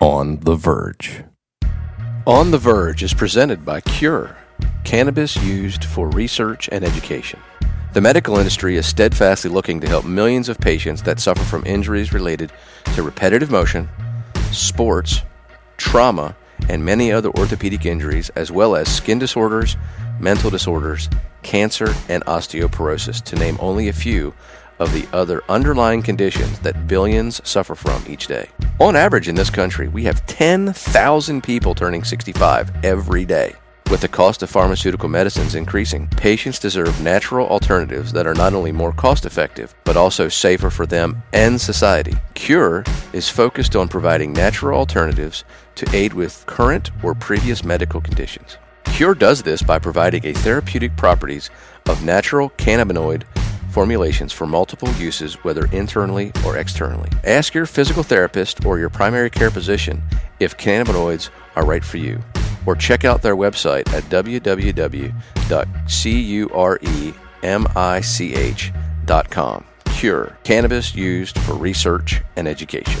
On the Verge. On the Verge is presented by Cure, cannabis used for research and education. The medical industry is steadfastly looking to help millions of patients that suffer from injuries related to repetitive motion, sports, trauma, and many other orthopedic injuries, as well as skin disorders, mental disorders, cancer, and osteoporosis, to name only a few of the other underlying conditions that billions suffer from each day. On average in this country, we have 10,000 people turning 65 every day. With the cost of pharmaceutical medicines increasing, patients deserve natural alternatives that are not only more cost effective, but also safer for them and society. Cure is focused on providing natural alternatives to aid with current or previous medical conditions. Cure does this by providing a therapeutic properties of natural cannabinoid formulations for multiple uses, whether internally or externally. Ask your physical therapist or your primary care physician if cannabinoids are right for you, or check out their website at www.curemich.com. Cure, cannabis used for research and education.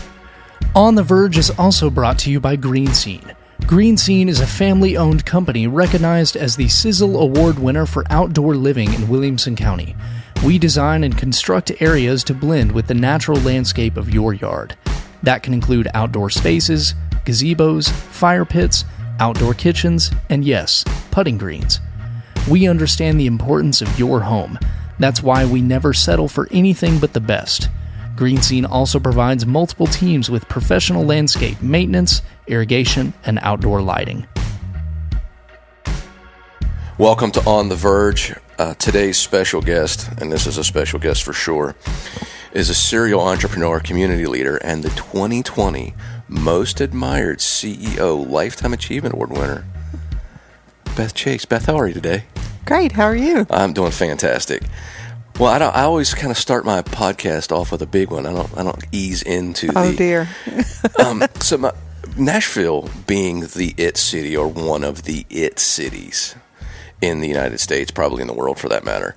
On the Verge is also brought to you by Green Scene. Green Scene is a family owned company recognized as the Sizzle Award winner for outdoor living in Williamson County. We design and construct areas to blend with the natural landscape of your yard. That can include outdoor spaces, gazebos, fire pits, outdoor kitchens, and yes, putting greens. We understand the importance of your home. That's why we never settle for anything but the best. Green Scene also provides multiple teams with professional landscape maintenance, irrigation, and outdoor lighting. Welcome to On the Verge. Uh, today's special guest, and this is a special guest for sure, is a serial entrepreneur, community leader, and the 2020 Most Admired CEO Lifetime Achievement Award winner, Beth Chase. Beth, how are you today? Great. How are you? I'm doing fantastic. Well, I, don't, I always kind of start my podcast off with a big one. I don't. I don't ease into Oh the. dear. um, so my, Nashville being the it city or one of the it cities in the United States, probably in the world for that matter,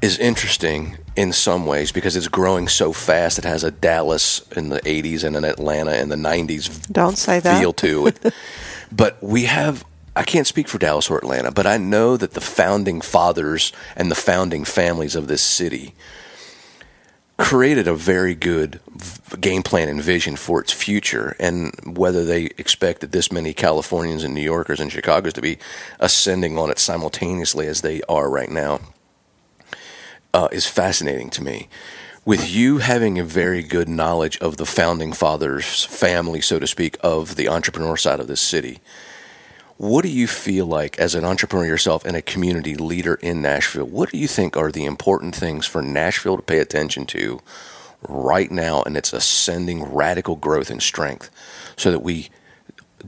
is interesting in some ways because it's growing so fast. It has a Dallas in the 80s and an Atlanta in the 90s Don't say that. feel to it. but we have I can't speak for Dallas or Atlanta, but I know that the founding fathers and the founding families of this city created a very good game plan and vision for its future and whether they expected this many Californians and New Yorkers and Chicago's to be ascending on it simultaneously as they are right now uh, is fascinating to me. With you having a very good knowledge of the founding fathers' family, so to speak, of the entrepreneur side of this city, what do you feel like as an entrepreneur yourself and a community leader in Nashville? What do you think are the important things for Nashville to pay attention to right now in its ascending radical growth and strength so that we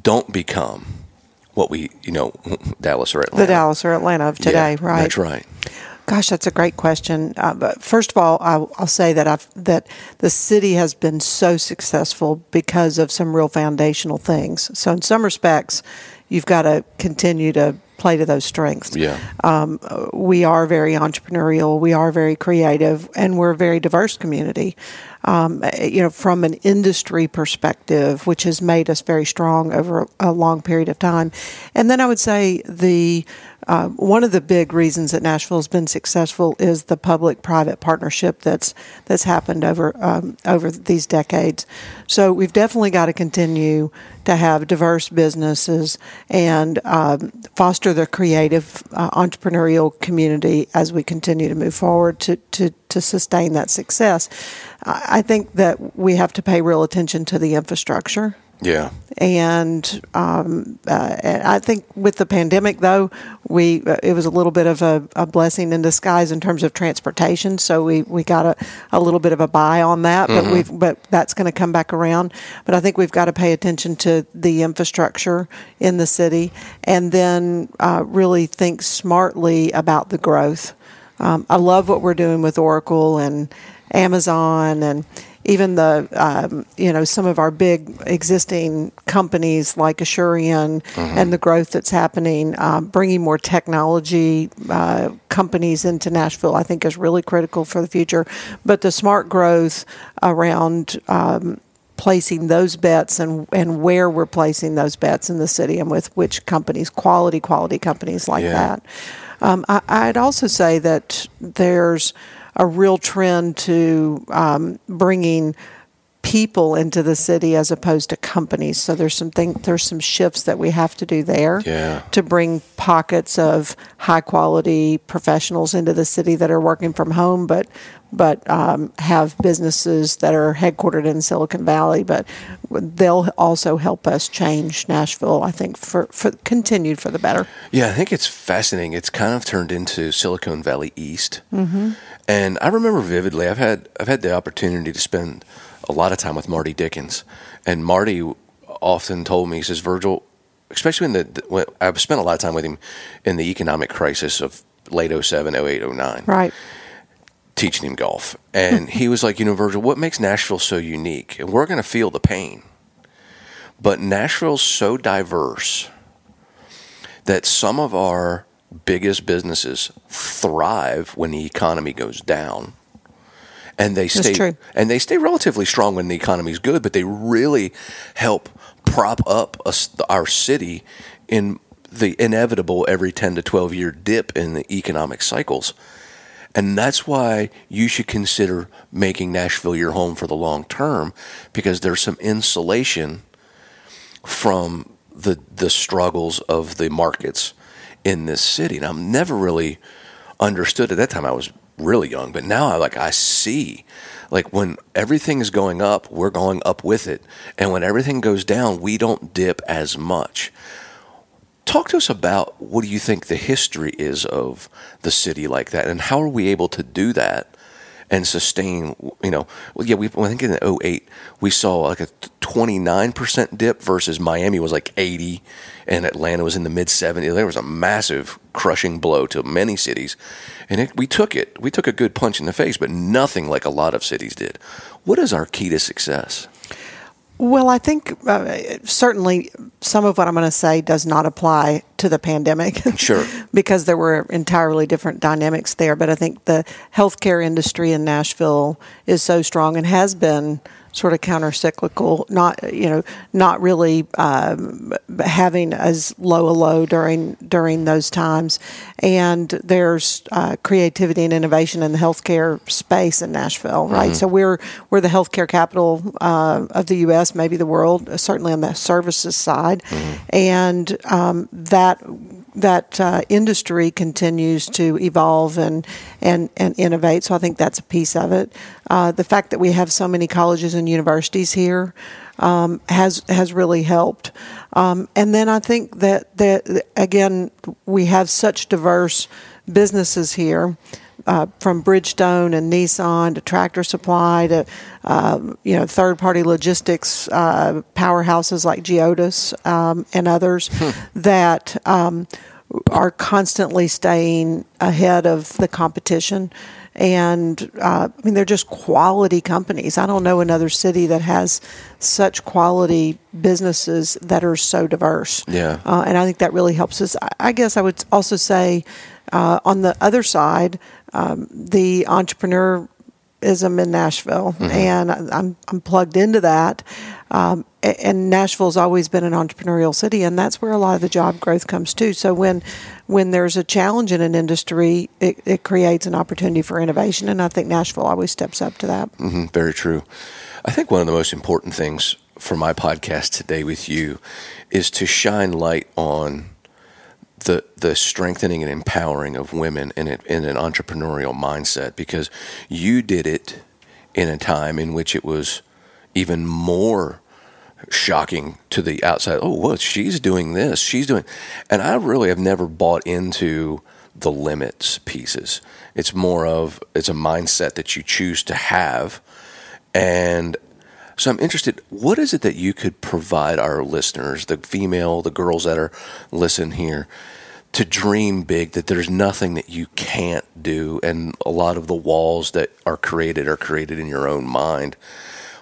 don't become what we, you know, Dallas or Atlanta? The Dallas or Atlanta of today, Yeah, right? That's right. Gosh, that's a great question. Uh, but first of all, I'll, I'll say that I've, that the city has been so successful because of some real foundational things. So in some respects, you've got to continue to play to those strengths. Yeah. Um, we are very entrepreneurial. We are very creative, and we're a very diverse community. Um, you know, from an industry perspective, which has made us very strong over a, a long period of time. And then I would say the uh, one of the big reasons that Nashville has been successful is the public-private partnership that's that's happened over um, over these decades. So we've definitely got to continue to have diverse businesses and um, foster the creative uh, entrepreneurial community as we continue to move forward to, to, to sustain that success. I I think that we have to pay real attention to the infrastructure Yeah. And, um, uh, and I think with the pandemic, though, we uh, it was a little bit of a, a, blessing in disguise in terms of transportation. So we, we got a, a little bit of a buy on that, but mm-hmm. we've but that's going to come back around. But I think we've got to pay attention to the infrastructure in the city, and then uh, really think smartly about the growth. Um, I love what we're doing with Oracle and Amazon and even the um, you know some of our big existing companies like Asurion mm-hmm. and the growth that's happening, um, bringing more technology uh, companies into Nashville, I think is really critical for the future. But the smart growth around um, placing those bets and and where we're placing those bets in the city and with which companies, quality quality companies like yeah. that. Um, I, I'd also say that there's a real trend to um, bringing people into the city as opposed to companies. So there's some thing, there's some shifts that we have to do there yeah. to bring pockets of high quality professionals into the city that are working from home, but but um, have businesses that are headquartered in Silicon Valley. But they'll also help us change Nashville. I think for, for continued for the better. Yeah, I think it's fascinating. It's kind of turned into Silicon Valley East, mm-hmm. And I remember vividly. I've had I've had the opportunity to spend a lot of time with Marty Dickens, and Marty often told me, he says, Virgil, especially when the when I've spent a lot of time with him in the economic crisis of late 07, 08, 09. Right. Teaching him golf. And he was like, you know, Virgil, what makes Nashville so unique? And we're going to feel the pain. But Nashville's so diverse that some of our biggest businesses thrive when the economy goes down. And they stay and they stay relatively strong when the economy's good, but they really help prop up us, our city in the inevitable every 10 to 12 year dip in the economic cycles. And that's why you should consider making Nashville your home for the long term because there's some insulation from the the struggles of the markets in this city. And I've never really understood at that time I was really young, but now I like I see like when everything is going up, we're going up with it, and when everything goes down, we don't dip as much. Talk to us about what do you think the history is of the city like that, and how are we able to do that and sustain, you know, well, yeah, we, I think in 08, we saw like a 29% dip versus Miami was like 80 and Atlanta was in the mid 70s. There was a massive crushing blow to many cities. And it, we took it. We took a good punch in the face, but nothing like a lot of cities did. What is our key to success? Well, I think uh, certainly some of what I'm going to say does not apply to the pandemic. Sure. because there were entirely different dynamics there. But I think the healthcare industry in Nashville is so strong and has been sort of counter cyclical, not you know not really um, having as low a low during during those times. And there's uh, creativity and innovation in the healthcare space in Nashville, right? Mm-hmm. So we're we're the healthcare capital uh, of the U.S., maybe the world, certainly on the services side, mm-hmm. and um, that that uh, industry continues to evolve and, and, and innovate. So I think that's a piece of it. Uh, the fact that we have so many colleges and universities here um, has has really helped. Um, and then I think that that again we have such diverse businesses here. Uh, from Bridgestone and Nissan to Tractor Supply to uh, you know third party logistics uh, powerhouses like Geodis um, and others hmm. that um, are constantly staying ahead of the competition. And uh, I mean, they're just quality companies. I don't know another city that has such quality businesses that are so diverse. Yeah. Uh, and I think that really helps us. I guess I would also say uh, on the other side, um, the entrepreneurism in Nashville, mm-hmm. and I'm I'm plugged into that. Um, and Nashville's always been an entrepreneurial city, and that's where a lot of the job growth comes too. So when when there's a challenge in an industry, it, it creates an opportunity for innovation, and I think Nashville always steps up to that. Mm-hmm, very true. I think one of the most important things for my podcast today with you is to shine light on the the strengthening and empowering of women in it, in an entrepreneurial mindset because you did it in a time in which it was even more shocking to the outside. Oh, well, she's doing this. She's doing, and I really have never bought into the limits pieces. It's more of it's a mindset that you choose to have, and so I'm interested. What is it that you could provide our listeners, the female, the girls that are listen here, to dream big? That there's nothing that you can't do, and a lot of the walls that are created are created in your own mind.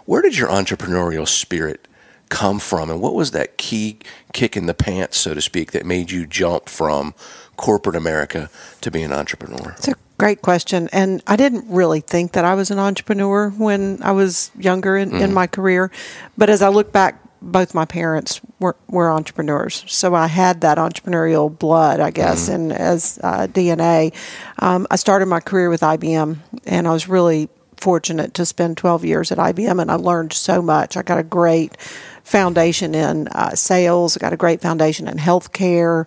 Where did your entrepreneurial spirit come from, and what was that key kick in the pants, so to speak, that made you jump from corporate America to be an entrepreneur? It's a great question. And I didn't really think that I was an entrepreneur when I was younger in, mm. in my career. But as I look back, both my parents were, were entrepreneurs. So I had that entrepreneurial blood, I guess, mm. and as uh, DNA. Um, I started my career with IBM, and I was really fortunate to spend 12 years at IBM, and I learned so much. I got a great foundation in uh, sales, I got a great foundation in healthcare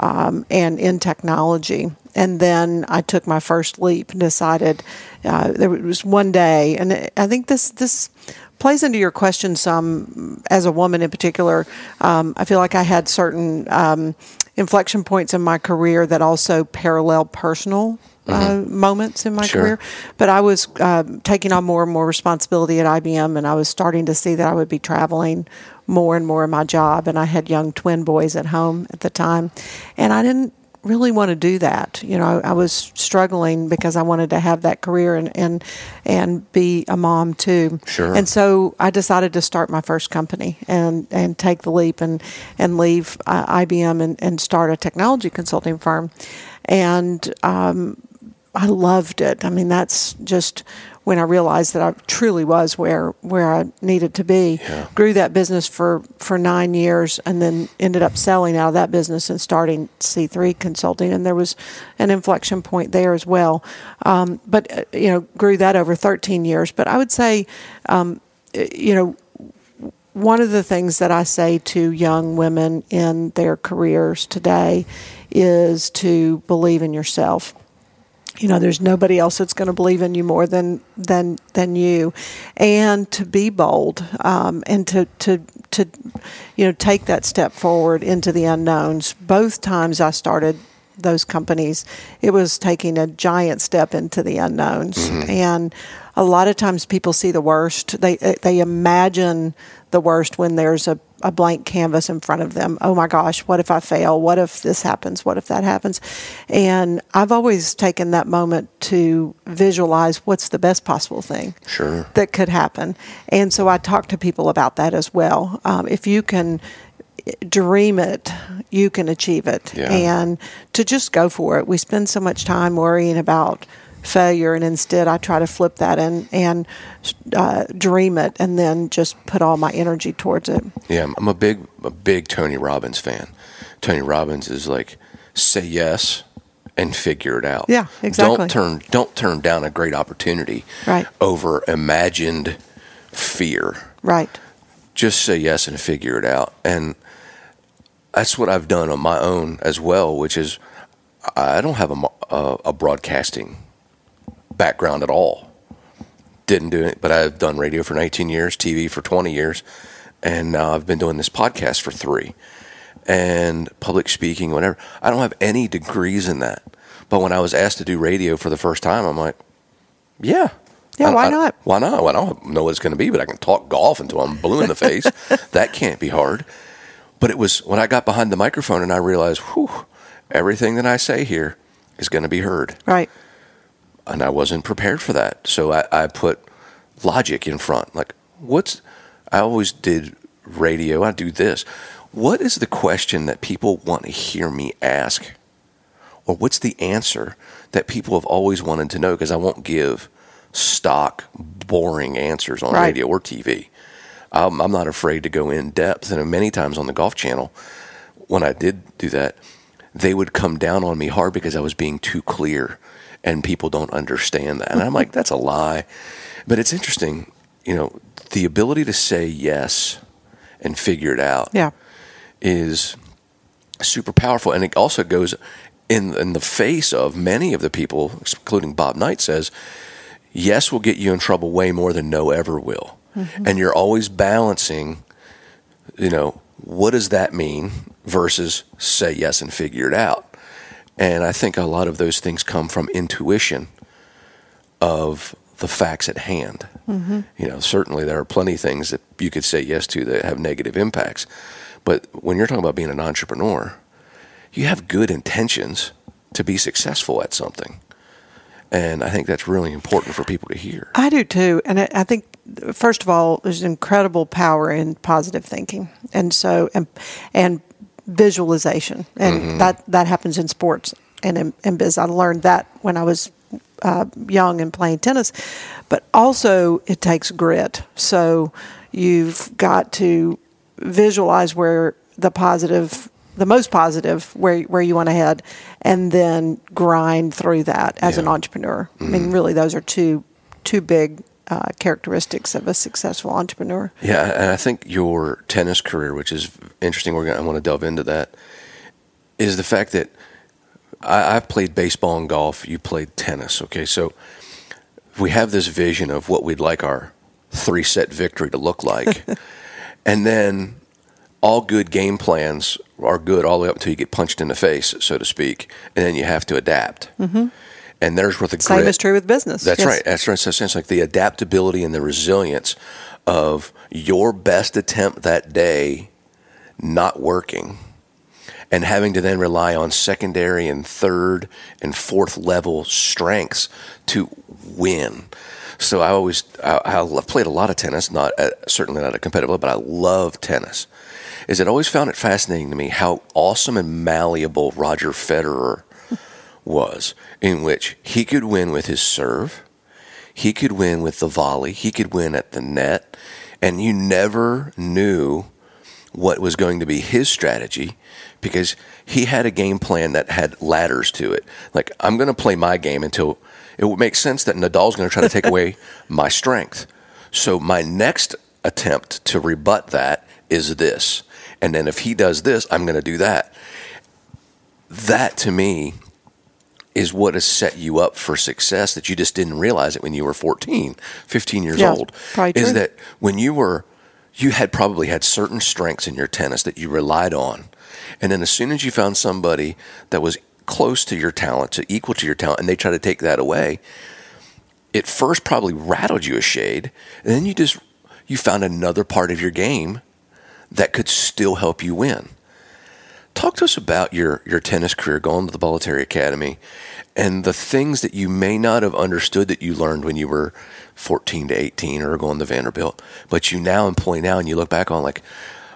um, and in technology. And then I took my first leap and decided uh, there was one day, and I think this this plays into your question some as a woman in particular. Um, I feel like I had certain um, inflection points in my career that also parallel personal uh, mm-hmm. moments in my sure. career. But I was uh, taking on more and more responsibility at IBM, and I was starting to see that I would be traveling more and more in my job. And I had young twin boys at home at the time, and I didn't really want to do that. You know, I, I was struggling because I wanted to have that career and and and be a mom too. Sure. And so I decided to start my first company and and take the leap and and leave uh, IBM and and start a technology consulting firm. And um, I loved it. I mean, that's just when I realized that I truly was where where I needed to be. Yeah. Grew that business for for nine years, and then ended up selling out of that business and starting C three Consulting. And there was an inflection point there as well. Um, but uh, you know, grew that over thirteen years. But I would say, um, you know. One of the things that I say to young women in their careers today is to believe in yourself you know there's nobody else that's going to believe in you more than than than you. And to be bold um, and to to to you know take that step forward into the unknowns. Both times i started those companies it was taking a giant step into the unknowns. Mm-hmm. and a lot of times people see the worst. They they imagine the worst when there's a a blank canvas in front of them. Oh my gosh, what if I fail? What if this happens? What if that happens? And I've always taken that moment to visualize what's the best possible thing sure. that could happen. And so I talk to people about that as well. Um, if you can dream it, you can achieve it. Yeah. And to just go for it. We spend so much time worrying about failure, and instead I try to flip that and and uh, dream it, and then just put all my energy towards it. Yeah, I'm a big a big Tony Robbins fan. Tony Robbins is like say yes and figure it out. Yeah, exactly. Don't turn don't turn down a great opportunity right. over imagined fear. Right. Just say yes and figure it out. And that's what I've done on my own as well, which is I don't have a, a, a broadcasting background at all. Didn't do it, but I've done radio for 19 years, TV for 20 years, and now I've been doing this podcast for three. And public speaking, whatever. I don't have any degrees in that. But when I was asked to do radio for the first time, I'm like, yeah. Yeah, why not? I, why not? Well, I don't know what it's going to be, but I can talk golf until I'm blue in the face. that can't be hard. But it was when I got behind the microphone and I realized, whew, everything that I say here is going to be heard. Right and I wasn't prepared for that. So I, I put logic in front. Like, what's I always did radio. I do this. What is the question that people want to hear me ask? Or what's the answer that people have always wanted to know? Because I won't give stock, boring answers on right. radio or TV. Um, I'm not afraid to go in depth. And many times on the Golf Channel, when I did do that, they would come down on me hard because I was being too clear and people don't understand that. And I'm like, that's a lie. But it's interesting, you know, the ability to say yes and figure it out yeah. is super powerful. And it also goes in, in the face of many of the people, including Bob Knight says, yes will get you in trouble way more than no ever will. Mm-hmm. And you're always balancing you know, what does that mean versus say yes and figure it out? And I think a lot of those things come from intuition of the facts at hand. Mm-hmm. You know, certainly there are plenty of things that you could say yes to that have negative impacts. But when you're talking about being an entrepreneur, you have good intentions to be successful at something. And I think that's really important for people to hear. I do too. And I, I think, first of all, there's incredible power in positive thinking. And so, and, and visualization. And mm-hmm. that, that happens in sports and in, in business. I learned that when I was uh, young and playing tennis. But also, it takes grit. So you've got to visualize where the positive the most positive where where you want to head and then grind through that as yeah. an entrepreneur. Mm-hmm. I mean mm-hmm. really those are two two big uh, characteristics of a successful entrepreneur. Yeah, and I think your tennis career, which is interesting, we're gonna, I want to delve into that, is the fact that I, I've played baseball and golf. You played tennis. Okay, so we have this vision of what we'd like our three set victory to look like, and then all good game plans are good all the way up until you get punched in the face, so to speak, and then you have to adapt. Mm-hmm. And there's where the same grit, is true with business. That's yes. right. That's right. So it's like the adaptability and the resilience of your best attempt that day not working, and having to then rely on secondary and third and fourth level strengths to win. So I always I, I played a lot of tennis, not at, certainly not a competitive, level, but I love tennis is it always found it fascinating to me how awesome and malleable Roger Federer was, in which he could win with his serve, he could win with the volley, he could win at the net, and you never knew what was going to be his strategy because he had a game plan that had ladders to it. Like, I'm going to play my game until it would make sense that Nadal's going to try to take away my strength. So, my next attempt to rebut that is this. And then if he does this, I'm going to do that. That to me is what has set you up for success that you just didn't realize it when you were 14, 15 years yeah, old. Is true. that when you were, you had probably had certain strengths in your tennis that you relied on. And then as soon as you found somebody that was close to your talent, to equal to your talent, and they try to take that away, it first probably rattled you a shade. And then you just, you found another part of your game that could still help you win. Talk to us about your, your tennis career, going to the Bollettieri Academy, and the things that you may not have understood that you learned when you were 14 to 18 or going to Vanderbilt, but you now employ now and you look back on like,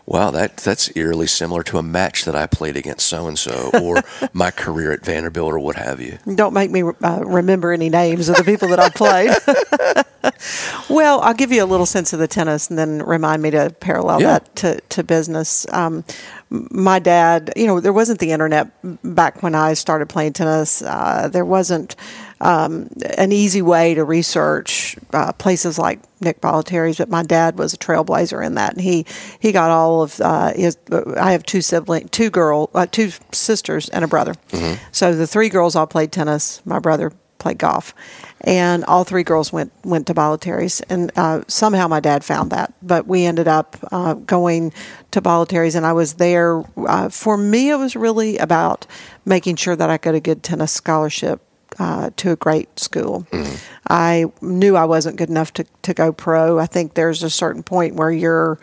wow, that that's eerily similar to a match that I played against so and so, or my career at Vanderbilt, or what have you. Don't make me uh, remember any names of the people that I played. well, I'll give you a little sense of the tennis, and then remind me to parallel yeah. that to to business. Um, my dad, you know, there wasn't the internet back when I started playing tennis. Uh, there wasn't um, an easy way to research uh, places like Nick Bollettieri's, but my dad was a trailblazer in that, and he he got all of uh, his. I have two siblings, two girl, uh, two sisters, and a brother. Mm-hmm. So the three girls all played tennis. My brother played golf, and all three girls went went to Bollettieri's, and uh, somehow my dad found that. But we ended up uh, going to Bollettieri's, and I was there. Uh, for me, it was really about making sure that I got a good tennis scholarship uh, to a great school. Mm-hmm. I knew I wasn't good enough to, to go pro. I think there's a certain point where you're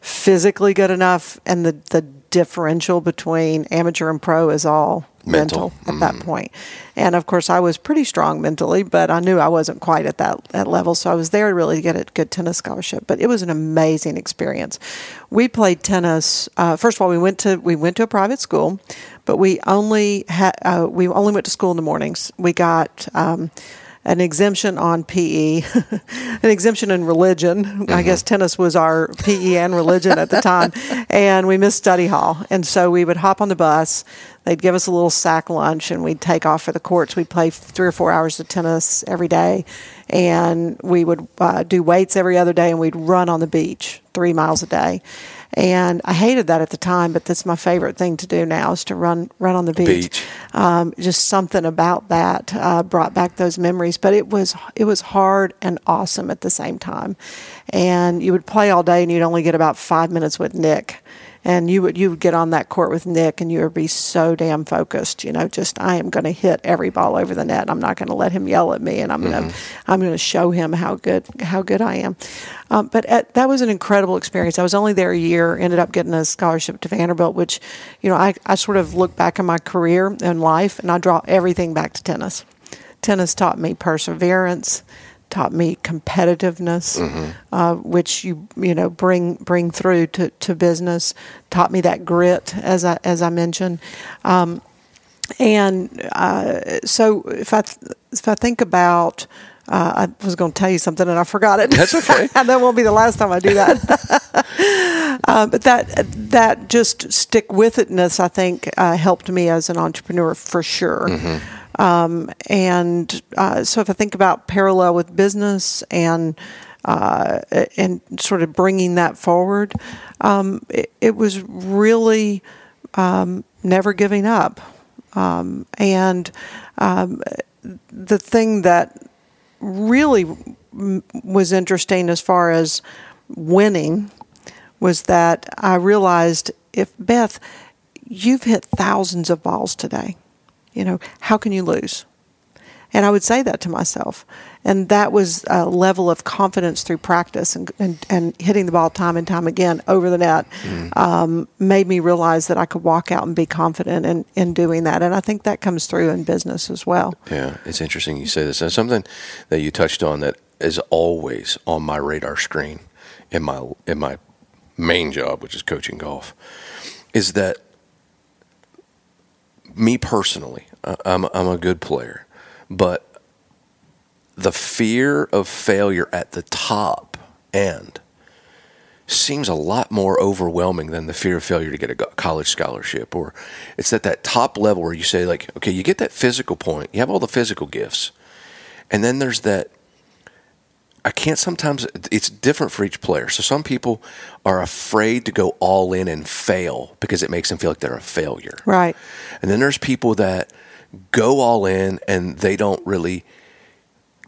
physically good enough, and the, the differential between amateur and pro is all mental, mental at mm-hmm. that point. And of course, I was pretty strong mentally, but I knew I wasn't quite at that, that level. So I was there to really to get a good tennis scholarship. But it was an amazing experience. We played tennis. Uh, first of all, we went to we went to a private school, but we only had uh, we only went to school in the mornings. We got. Um, an exemption on PE, an exemption in religion. Mm-hmm. I guess tennis was our PE and religion at the time. And we missed study hall. And so we would hop on the bus. They'd give us a little sack lunch and we'd take off for the courts. We'd play three or four hours of tennis every day. And we would uh, do weights every other day and we'd run on the beach three miles a day. And I hated that at the time, but that's my favorite thing to do now is to run run on the beach. Beach. Um, just something about that uh, brought back those memories. But it was it was hard and awesome at the same time. And you would play all day, and you'd only get about five minutes with Nick and you would you would get on that court with Nick and you would be so damn focused, you know, just I am going to hit every ball over the net. I'm not going to let him yell at me, and I'm going to I'm going to show him how good how good I am. Um, but at, that was an incredible experience. I was only there a year, ended up getting a scholarship to Vanderbilt, which, you know, I, I sort of look back in my career and life, and I draw everything back to tennis. Tennis taught me perseverance taught me competitiveness, uh, which you you know bring bring through to, to business. Taught me that grit, as I as I mentioned, um, and uh, so if I th- if I think about. Uh, I was going to tell you something and I forgot it. That's okay. and that won't be the last time I do that. uh, but that that just stick with itness, I think, uh, helped me as an entrepreneur for sure. Um, and uh, so if I think about parallel with business and uh, and sort of bringing that forward, um, it, it was really um, never giving up. Um, and um, the thing that really was interesting as far as winning was that I realized if Beth, you've hit thousands of balls today, you know, how can you lose? And I would say that to myself. And that was a level of confidence through practice and, and, and hitting the ball time and time again over the net um, made me realize that I could walk out and be confident in, in doing that. And I think that comes through in business as well. Yeah, it's interesting you say this. And something that you touched on that is always on my radar screen in my in my main job, which is coaching golf, is that me personally, I'm I'm a good player, but the fear of failure at the top end seems a lot more overwhelming than the fear of failure to get a college scholarship or it's at that top level where you say like okay you get that physical point you have all the physical gifts and then there's that i can't sometimes it's different for each player so some people are afraid to go all in and fail because it makes them feel like they're a failure Right. and then there's people that go all in and they don't really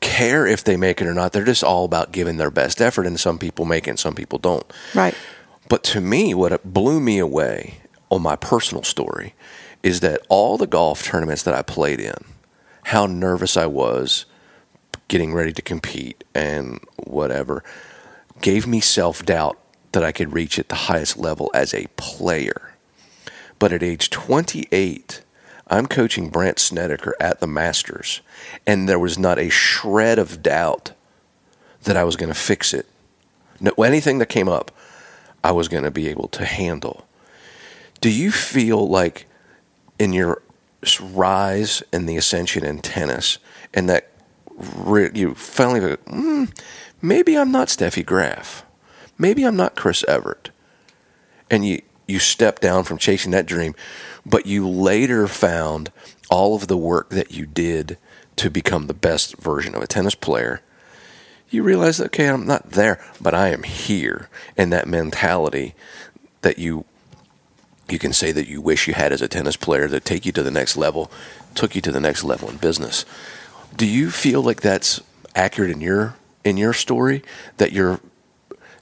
care if they make it or not. They're just all about giving their best effort. And some people make it and some people don't. Right. But to me, what blew me away on my personal story is that all the golf tournaments that I played in, how nervous I was getting ready to compete and whatever, gave me self doubt that I could reach at the highest level as a player. But at age 28, I'm coaching Brandt Snedeker at the Masters, and there was not a shred of doubt that I was going to fix it. No, anything that came up, I was going to be able to handle. Do you feel like in your rise and the ascension in tennis, and that re- you finally go, mm, maybe I'm not Steffi Graf, maybe I'm not Chris Evert, and you you step down from chasing that dream, but you later found all of the work that you did to become the best version of a tennis player. You realize okay i'm not there but i am here. And that mentality that you you can say that you wish you had as a tennis player to take you to the next level took you to the next level in business do you feel like that's accurate in your in your story that you're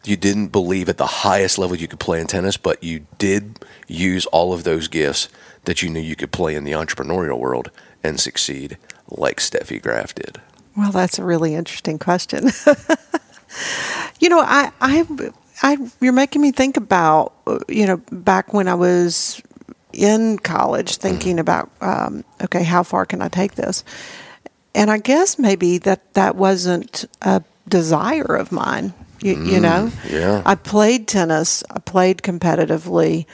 you didn't believe at the highest level you could play in tennis but you did use all of those gifts that you knew you could play in the entrepreneurial world and succeed like Steffi Graf did Well, that's a really interesting question. you know, I, I, I, you're making me think about, uh, you know, back when I was in college, thinking about, um, okay, how far can I take this? And I guess maybe that that wasn't a desire of mine. You, you mm, know, yeah. I played tennis. I played competitively.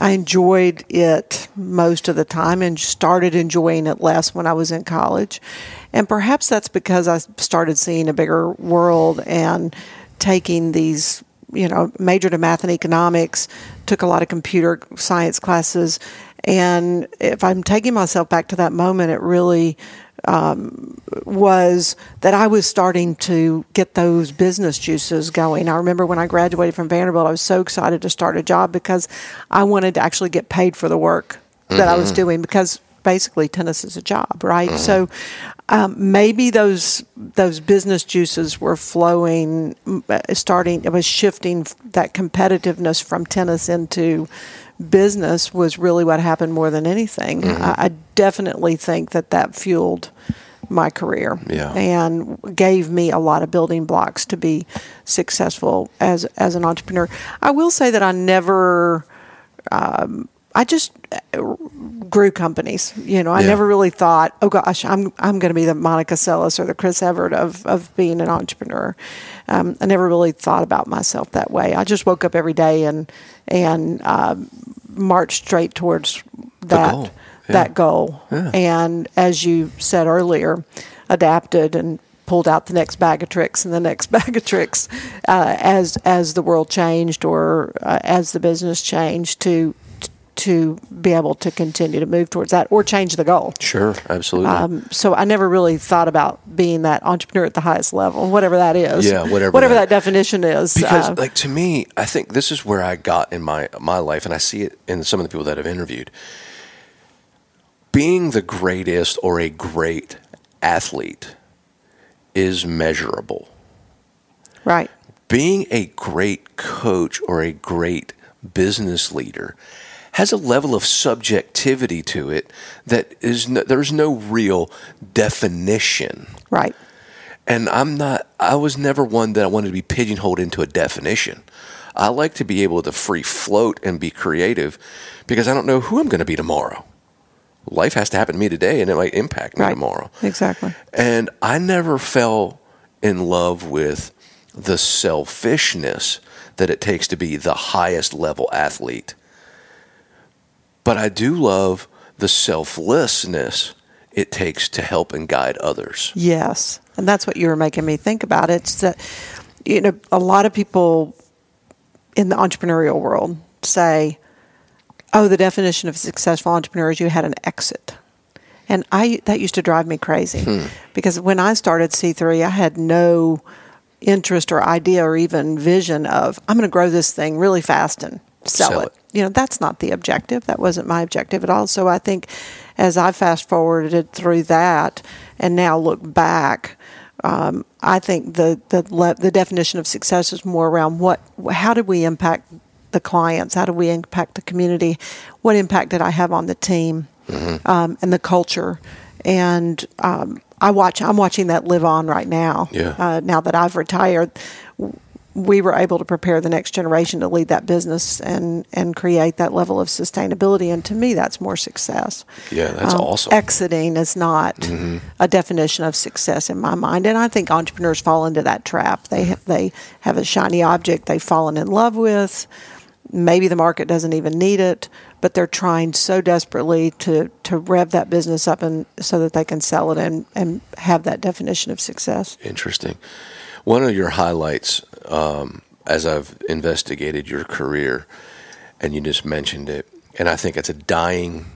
I enjoyed it most of the time and started enjoying it less when I was in college. And perhaps that's because I started seeing a bigger world and taking these, you know, majored in math and economics, took a lot of computer science classes. And if I'm taking myself back to that moment, it really um, was that I was starting to get those business juices going. I remember when I graduated from Vanderbilt, I was so excited to start a job because I wanted to actually get paid for the work that mm-hmm. I was doing because basically tennis is a job, right? Mm-hmm. So um, maybe those those business juices were flowing, uh, starting. It was shifting that competitiveness from tennis into business was really what happened more than anything. Mm-hmm. I, I, definitely think that that fueled my career yeah. and gave me a lot of building blocks to be successful as as an entrepreneur. I will say that I never. Um, I just uh, grew companies. You know, I yeah. never really thought, oh gosh, I'm I'm going to be the Monica Seles or the Chris Evert of of being an entrepreneur. Um, I never really thought about myself that way. I just woke up every day and and uh, marched straight towards that goal. Yeah. that goal. Yeah. And as you said earlier, adapted and pulled out the next bag of tricks and the next bag of tricks uh, as as the world changed or uh, as the business changed to to be able to continue to move towards that or change the goal. Sure, absolutely. Um, so I never really thought about being that entrepreneur at the highest level, whatever that is. Yeah, whatever whatever that, that definition is. Because, uh, like to me, I think this is where I got in my my life, and I see it in some of the people that I've interviewed. Being the greatest or a great athlete is measurable. Right. Being a great coach or a great business leader has a level of subjectivity to it that is no, there's no real definition. Right. And I'm not I was never one that I wanted to be pigeonholed into a definition. I like to be able to free float and be creative because I don't know who I'm going to be tomorrow. Life has to happen to me today and it might impact me right. tomorrow. Exactly. And I never fell in love with the selfishness that it takes to be the highest level athlete but I do love the selflessness it takes to help and guide others. Yes. And that's what you were making me think about. It's that, you know, a lot of people in the entrepreneurial world say, oh, the definition of a successful entrepreneur is you had an exit. And I that used to drive me crazy hmm. because when I started C3, I had no interest or idea or even vision of I'm going to grow this thing really fast and sell, sell it. it. You know, that's not the objective. That wasn't my objective at all. So I think as I fast forwarded through that and now look back, um, I think the, the the definition of success is more around what how did we impact the clients? How did we impact the community? What impact did I have on the team mm-hmm. um, and the culture? And um, I watch. I'm watching that live on right now. Yeah. Uh, now that I've retired, we were able to prepare the next generation to lead that business and and create that level of sustainability. And to me, that's more success. Yeah, that's um, awesome. Exiting is not mm-hmm. a definition of success in my mind, and I think entrepreneurs fall into that trap. They have, they have a shiny object they've fallen in love with. Maybe the market doesn't even need it, but they're trying so desperately to, to rev that business up and so that they can sell it and, and have that definition of success. Interesting. One of your highlights, um, as I've investigated your career, and you just mentioned it, and I think it's a dying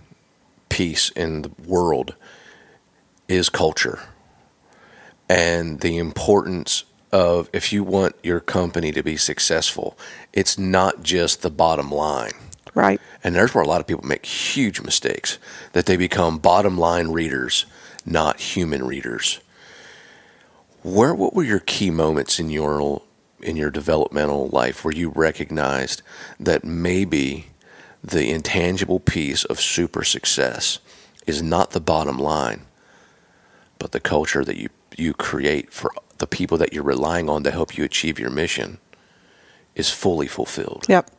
piece in the world, is culture and the importance of if you want your company to be successful, it's not just the bottom line. Right. And there's where a lot of people make huge mistakes that they become bottom line readers, not human readers where what were your key moments in your in your developmental life where you recognized that maybe the intangible piece of super success is not the bottom line, but the culture that you, you create for the people that you're relying on to help you achieve your mission is fully fulfilled. Yep.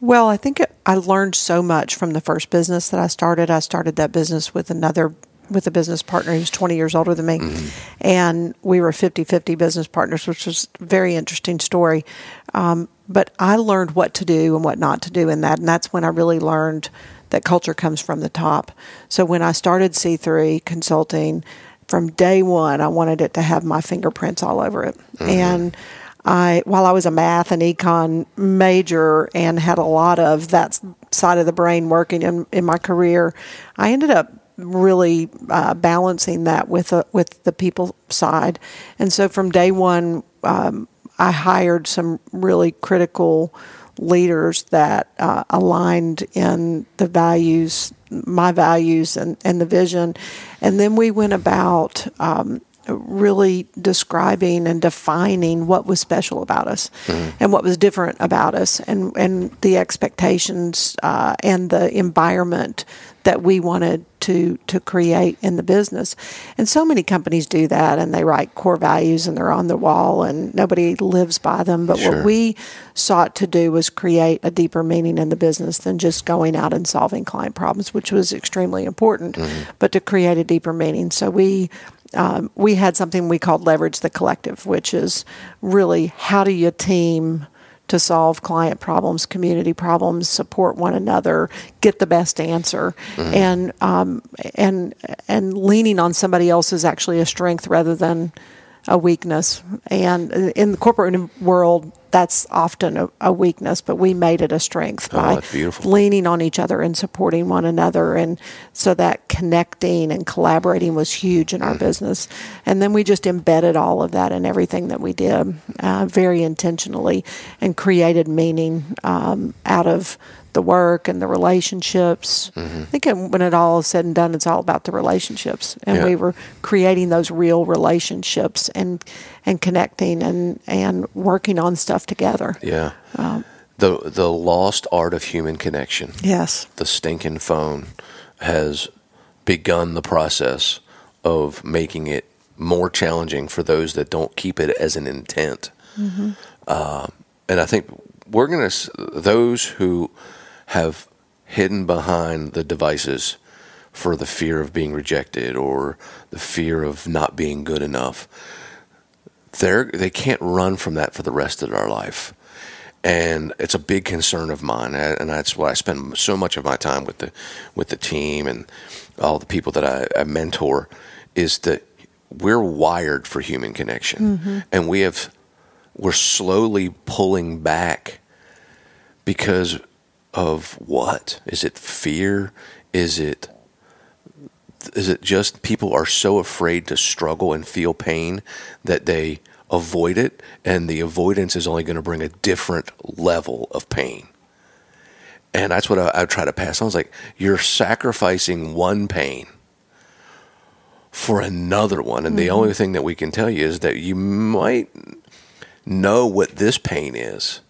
Well, I think I learned so much from the first business that I started. I started that business with another with a business partner who's 20 years older than me. Mm-hmm. And we were 50 50 business partners, which was a very interesting story. Um, but I learned what to do and what not to do in that. And that's when I really learned that culture comes from the top. So when I started C3 consulting, from day one, I wanted it to have my fingerprints all over it. Mm-hmm. And I, while I was a math and econ major and had a lot of that side of the brain working in, in my career, I ended up really uh, balancing that with uh, with the people side. And so from day one, um, I hired some really critical leaders that uh, aligned in the values, my values, and, and the vision. And then we went about um, really describing and defining what was special about us mm-hmm. and what was different about us and, and the expectations uh, and the environment that we wanted to to create in the business. And so many companies do that and they write core values and they're on the wall and nobody lives by them. But sure. what we sought to do was create a deeper meaning in the business than just going out and solving client problems, which was extremely important, mm-hmm. but to create a deeper meaning. So we um, we had something we called leverage the collective, which is really how do you team to solve client problems, community problems, support one another, get the best answer, mm-hmm. and um, and and leaning on somebody else is actually a strength rather than a weakness. And in the corporate world, that's often a, a, weakness, but we made it a strength oh, by leaning on each other and supporting one another. And so that connecting and collaborating was huge in our mm-hmm. business. And then we just embedded all of that in everything that we did uh, very intentionally and created meaning um, out of the work and the relationships. Mm-hmm. I think when it all is said and done, it's all about the relationships, and yeah. we were creating those real relationships and and connecting and and working on stuff together. Yeah. Um, the the lost art of human connection. Yes. The stinking phone has begun the process of making it more challenging for those that don't keep it as an intent. Mm-hmm. Uh, and I think we're going to those who have hidden behind the devices for the fear of being rejected or the fear of not being good enough. They're, they can't run from that for the rest of their life. And it's a big concern of mine, and that's why I spend so much of my time with the with the team and all the people that I, I mentor. Is that we're wired for human connection, mm-hmm. and we have we're slowly pulling back because of what? Is it fear? Is it is it just people are so afraid to struggle and feel pain that they avoid it and the avoidance is only going to bring a different level of pain and that's what I, I try to pass on. I was like, you're sacrificing one pain for another one. And mm-hmm. the only thing that we can tell you is that you might know what this pain is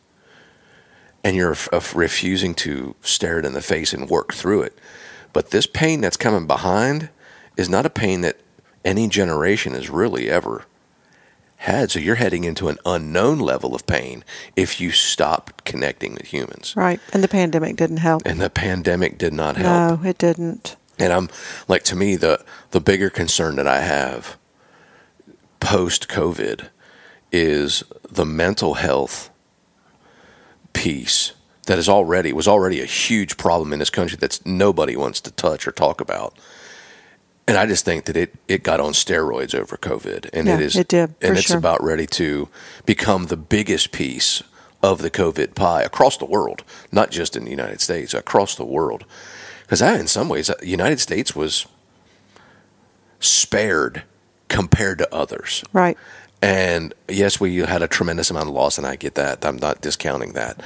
and you're f- refusing to stare it in the face and work through it. But this pain that's coming behind is not a pain that any generation has really ever had. So you're heading into an unknown level of pain if you stop connecting with humans. Right. And the pandemic didn't help. And the pandemic did not help. No, it didn't. And I'm like to me the the bigger concern that I have post COVID is the mental health piece that is already was already a huge problem in this country that nobody wants to touch or talk about. And I just think that it, it got on steroids over COVID, and yeah, it is it did, and it's sure. about ready to become the biggest piece of the COVID pie across the world, not just in the United States, across the world. Because I, in some ways, the United States was spared compared to others. Right. And yes, we had a tremendous amount of loss, and I get that. I'm not discounting that.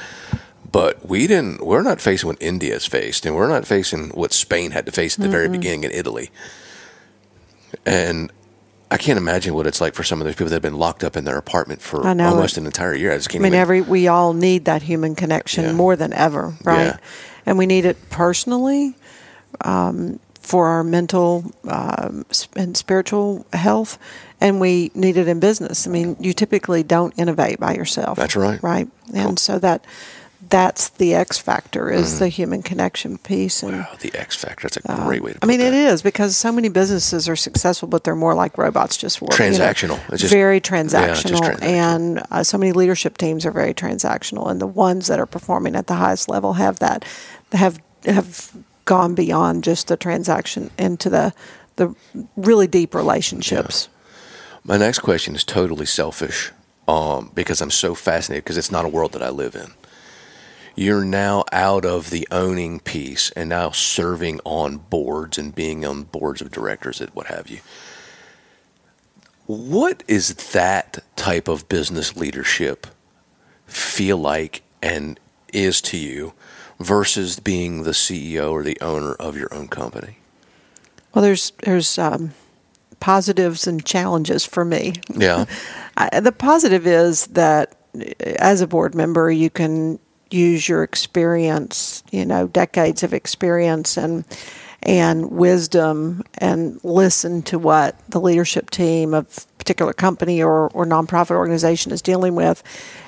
But we didn't. We're not facing what India's faced, and we're not facing what Spain had to face at the mm-hmm. very beginning in Italy. And I can't imagine what it's like for some of those people that have been locked up in their apartment for almost an entire year. I just can't. I mean, even... every we all need that human connection yeah. more than ever, right? Yeah. And we need it personally. Um, for our mental um, and spiritual health, and we need it in business. I mean, you typically don't innovate by yourself. That's right. Right, and cool. so that that's the X factor is mm. the human connection piece. And, wow, the X factor. That's a uh, great uh, way to. I mean, that. it is because so many businesses are successful, but they're more like robots, just work. Transactional. You know, just, very transactional, yeah, transactional. and uh, so many leadership teams are very transactional, and the ones that are performing at the highest level have that have have gone beyond just the transaction into the the really deep relationships. Yeah. My next question is totally selfish um, because I'm so fascinated because it's not a world that I live in. You're now out of the owning piece and now serving on boards and being on boards of directors and what have you. What is that type of business leadership feel like and is to you versus being the CEO or the owner of your own company? Well, there's there's um, positives and challenges for me. Yeah. I, the positive is that as a board member, you can use your experience, you know, decades of experience and and wisdom and listen to what the leadership team of particular company or, or nonprofit organization is dealing with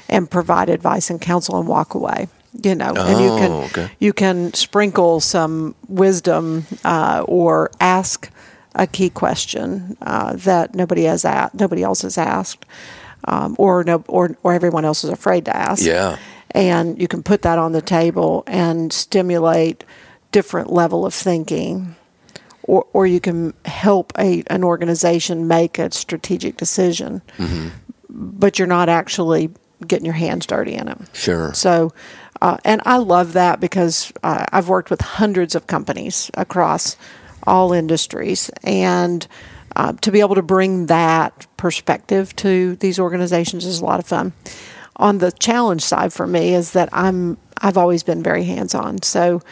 and provide advice and counsel and walk away you know oh, and you can okay. you can sprinkle some wisdom uh, or ask a key question uh, that nobody has a- nobody else has asked um, or no or or everyone else is afraid to ask Yeah. And you can put that on the table and stimulate different level of thinking or, or you can help a, an organization make a strategic decision but you're not actually getting your hands dirty in it. Sure. so uh, and i love that because uh, i've worked with hundreds of companies across all industries and uh, to be able to bring that perspective to these organizations is a lot of fun on the challenge side for me is that I'm I've always been very hands on. So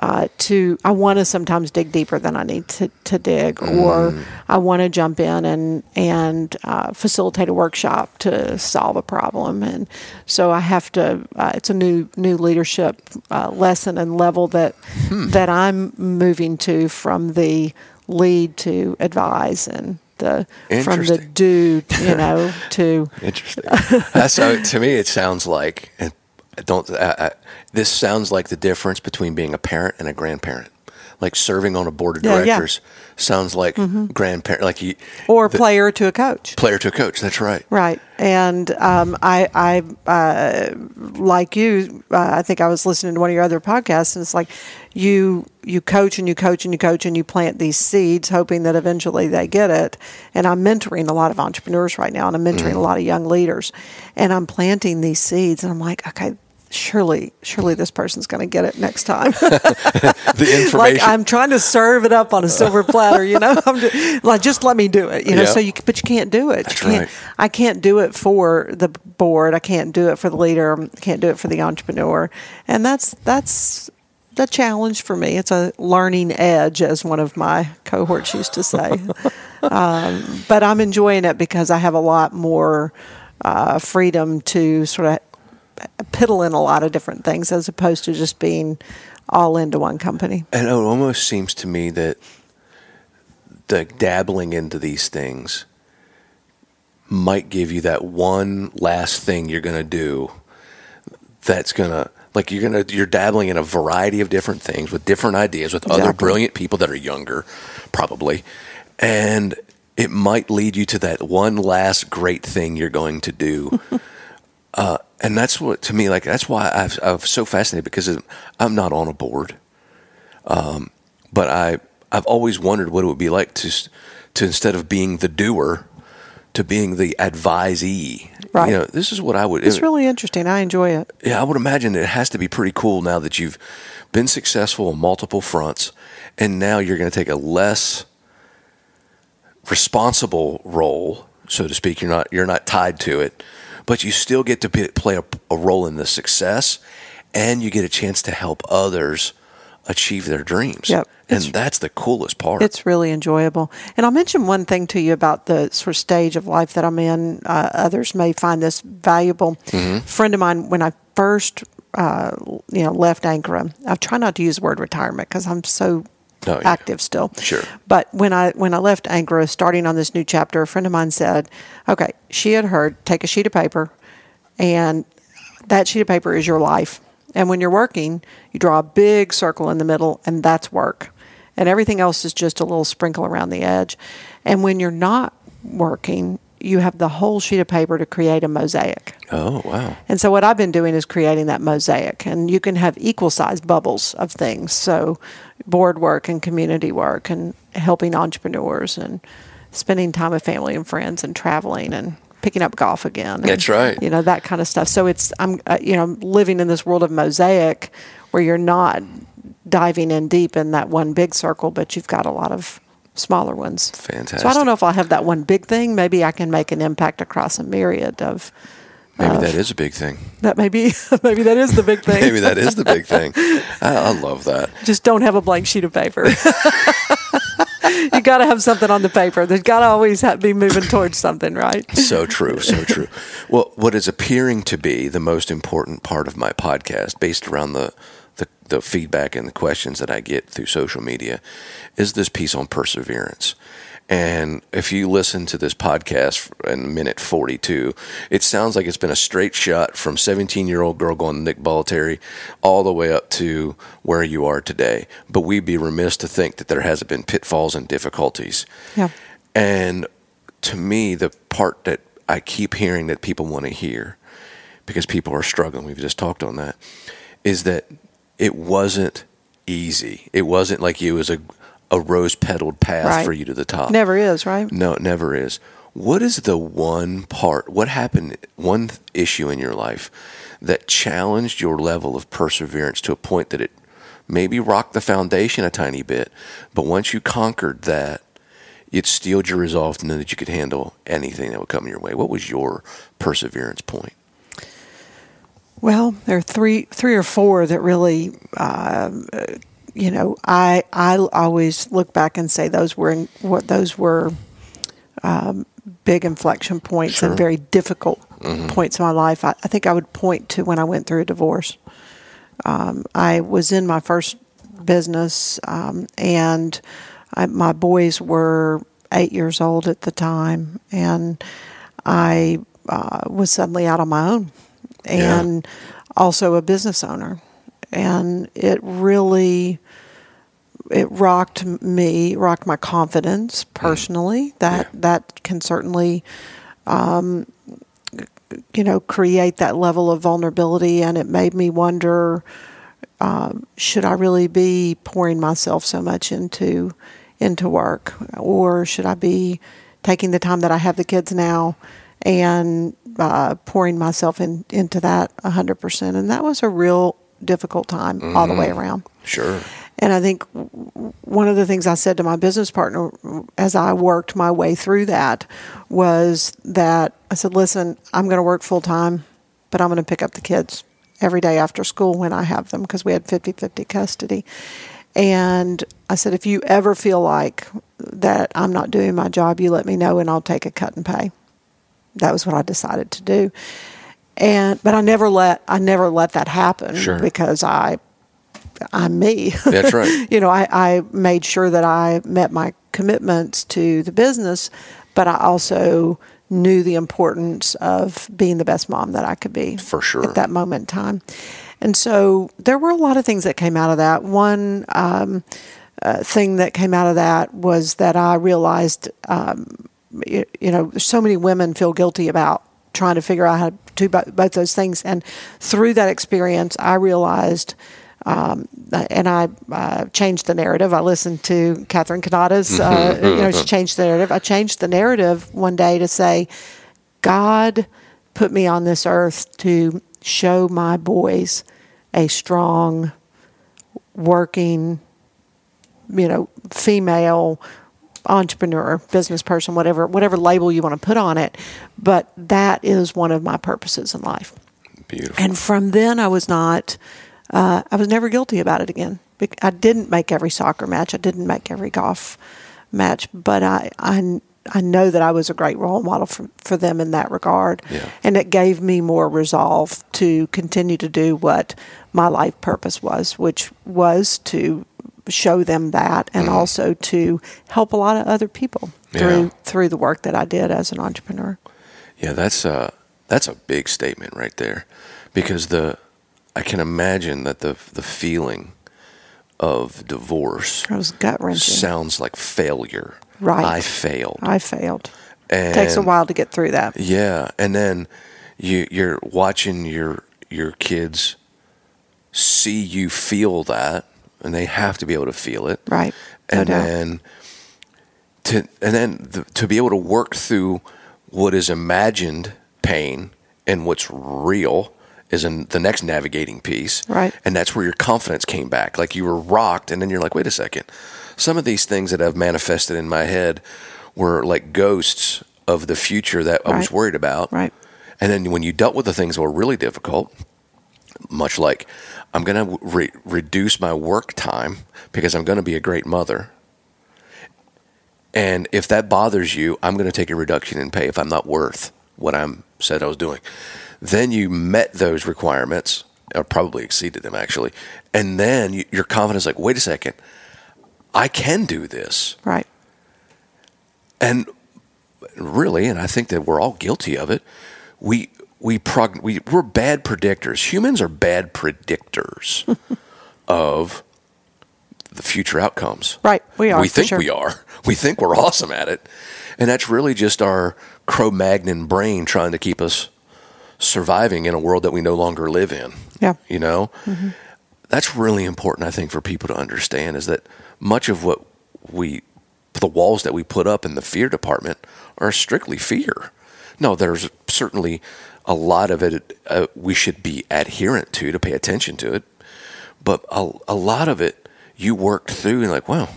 uh, to I want to sometimes dig deeper than I need to, to dig, or I want to jump in and and uh, facilitate a workshop to solve a problem, and so I have to. Uh, it's a new new leadership uh, lesson and level that that I'm moving to from the lead to advise and the from the dude, you know to Interesting. That's so to me. It sounds like and don't. I, I, this sounds like the difference between being a parent and a grandparent. Like serving on a board of Yeah, yeah. Sounds like grandparent, like you or the player to a coach. player to a coach. That's right. Right, and um, I, I uh, like you. Uh, I think I was listening to one of your other podcasts, and it's like you you coach and you coach and you coach and you plant these seeds, hoping that eventually they get it. And I'm mentoring a lot of entrepreneurs right now, and I'm mentoring a lot of young leaders, and I'm planting these seeds, and I'm like, okay. Surely, surely this person's going to get it next time. The information. like I'm trying to serve it up on a silver platter, you know. I'm just, like, just let me do it, you know. Yeah. So you, but you can't do it. That's you can't. right. I can't do it for the board. I can't do it for the leader. I can't do it for the entrepreneur, and that's that's the challenge for me. It's a learning edge, as one of my cohorts used to say. um, but I'm enjoying it because I have a lot more uh, freedom to sort of piddle in a lot of different things as opposed to just being all into one company. And it almost seems to me that the dabbling into these things might give you that one last thing you're going to do that's going to like you're going to you're dabbling in a variety of different things with different ideas with other brilliant people that are younger probably and it might lead you to that one last great thing you're going to do uh, and that's what to me like that's why I've, I'm so fascinated because I'm not on a board Um, but I I've always wondered what it would be like to to instead of being the doer to being the advisee. Right. You know, this is what I would. It's really interesting. I enjoy it. yeah, I would imagine it has to be pretty cool now that you've been successful on multiple fronts, and now you're going to take a less responsible role, so to speak. You're not you're not tied to it, but you still get to be, play a, a role in the success, and you get a chance to help others achieve their dreams. Yep. and It's- that's the coolest part. It's really enjoyable. And I'll mention one thing to you about the sort of stage of life that I'm in. Uh, others may find this valuable. Mm-hmm. A friend of mine, when I first, uh, you know, left Ankura, I try not to use the word retirement because I'm so Oh, yeah. active still. Sure. But when I when I left Ankura, starting on this new chapter, a friend of mine said, "Okay, she had heard take a sheet of paper, and that sheet of paper is your life. And when you're working, you draw a big circle in the middle, and that's work. And everything else is just a little sprinkle around the edge. And when you're not working, you have the whole sheet of paper to create a mosaic. oh wow. And so what I've been doing is creating that mosaic, and you can have equal sized bubbles of things. So board work and community work, and helping entrepreneurs, and spending time with family and friends, and traveling, and picking up golf again. and, That's right. You know that kind of stuff. So it's I'm uh, you know living in this world of mosaic where you're not diving in deep in that one big circle, but you've got a lot of smaller ones. Fantastic. So I don't know if I'll have that one big thing. Maybe I can make an impact across a myriad of Maybe that is a big thing. that. Maybe maybe that is the big thing. Maybe that is the big thing. I, I love that. Just don't have a blank sheet of paper. you got to have something on the paper. There's got to always ha be moving towards something, right? So true, so true. Well, what is appearing to be the most important part of my podcast, based around the, the, feedback and the questions that I get through social media, is this piece on perseverance. And if you listen to this podcast in minute 42, it sounds like it's been a straight shot from 17 year old girl going to Nick Bollettieri all the way up to where you are today. But we'd be remiss to think that there hasn't been pitfalls and difficulties. Yeah. And to me, the part that I keep hearing that people want to hear, because people are struggling, we've just talked on that, is that it wasn't easy. It wasn't like it was a, a rose petaled path Right. for you to the top. Never is, right? No, it never is. What is the one part, what happened, one issue in your life that challenged your level of perseverance to a point that it maybe rocked the foundation a tiny bit, but once you conquered that, it steeled your resolve to know that you could handle anything that would come your way? What was your perseverance point? Well, there are three, three or four that really, uh, you know, I I always look back and say those were in, what those were um, big inflection points Sure. and very difficult points in my life. I, I think I would point to when I went through a divorce. Um, I was in my first business, um, and I, my boys were eight years old at the time, and I uh, was suddenly out on my own, Yeah. and also a business owner, and it really it rocked me, rocked my confidence personally. That that can certainly, um, you know, create that level of vulnerability, and it made me wonder: um, should I really be pouring myself so much into into work, or should I be taking the time that I have the kids now and uh, pouring myself in, into that hundred percent? And that was a real difficult time all the way around. Sure. And I think one of the things I said to my business partner as I worked my way through that was that I said, listen, I'm going to work full time, but I'm going to pick up the kids every day after school when I have them because we had 50 50 custody. And I said, if you ever feel like that I'm not doing my job, you let me know and I'll take a cut and pay. That was what I decided to do. And but I never let I never let that happen Sure. because I I'm me. That's right. you know, I, I made sure that I met my commitments to the business, but I also knew the importance of being the best mom that I could be For sure. at that moment in time. And so there were a lot of things that came out of that. One um, uh, thing that came out of that was that I realized, um, you, know, so many women feel guilty about trying to figure out how to do both those things. And through that experience, I realized um, and I uh, changed the narrative. I listened to Catherine Kanata's, uh, you know, she changed the narrative. I changed the narrative one day to say, God put me on this earth to show my boys a strong, working, you know, female entrepreneur, business person, whatever whatever label you want to put on it. But that is one of my purposes in life. Beautiful. And from then, I was not, uh, I was never guilty about it again. I didn't make every soccer match. I didn't make every golf match, but I, I, I know that I was a great role model for, for them in that regard. Yeah. And it gave me more resolve to continue to do what my life purpose was, which was to show them that and mm-hmm. also to help a lot of other people Yeah. through through the work that I did as an entrepreneur. Yeah, that's a that's a big statement right there, because the I can imagine that the the feeling of divorce It was gut wrenching. sounds like failure. Right. I failed. I failed. and it takes a while to get through that. Yeah, and then you you're watching your your kids see you feel that, and they have to be able to feel it. Right. No and doubt. then to and then the, to be able to work through what is imagined pain and what's real is in the next navigating piece. Right. And that's where your confidence came back. Like you were rocked, and then you're like, wait a second. Some of these things that I've manifested in my head were like ghosts of the future that I was worried about. Right. And then when you dealt with the things that were really difficult, much like I'm going to re- reduce my work time because I'm going to be a great mother. And if that bothers you, I'm going to take a reduction in pay if I'm not worth what I'm said I was doing. Then you met those requirements, or probably exceeded them actually, and then you, your confidence like, wait a second, I can do this. Right. And really, and I think that we're all guilty of it. We we prog- we we're bad predictors. Humans are bad predictors of the future outcomes. Right. We are, We think sure. we are. We think we're awesome at it, and that's really just our Cro-Magnon brain trying to keep us surviving in a world that we no longer live in. Yeah. You know, mm-hmm. that's really important. I think for people to understand is that much of what we, the walls that we put up in the fear department, are strictly fear. No, there's certainly a lot of it uh, we should be adherent to to pay attention to it, but a, a lot of it you worked through and like, wow,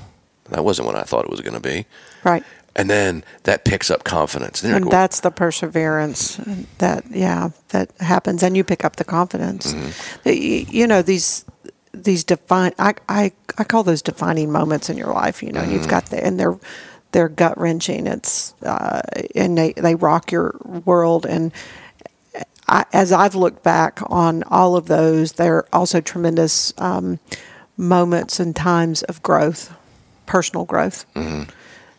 that wasn't what I thought it was going to be, Right. and then that picks up confidence. You're and like, that's the perseverance that yeah that happens and you pick up the confidence Mm-hmm. Y- you know these these define I, I i call those defining moments in your life you know Mm-hmm. you've got the and they're they're gut wrenching it's uh, and they they rock your world and I, as I've looked back on all of those, they're also tremendous um, moments and times of growth, personal growth.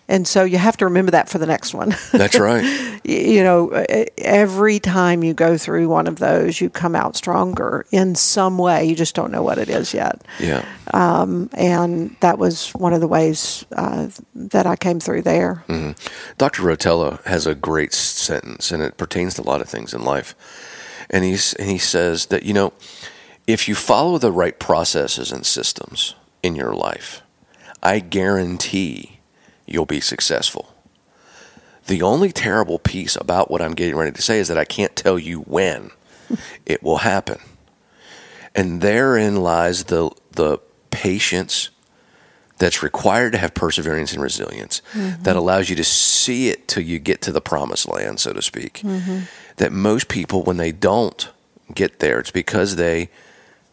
And so you have to remember that for the next one. that's right. You know, every time you go through one of those, you come out stronger in some way. You just don't know what it is yet. Yeah. And that was one of the ways uh, that I came through there. Dr. Rotella has a great sentence, and it pertains to a lot of things in life. And he's and he says that you know, if you follow the right processes and systems in your life, I guarantee you'll be successful. The only terrible piece about what I'm getting ready to say is that I can't tell you when it will happen. And therein lies the the patience that's required to have perseverance and resilience mm-hmm. that allows you to see it till you get to the promised land, so to speak. Mm-hmm. That most people, when they don't get there, it's because they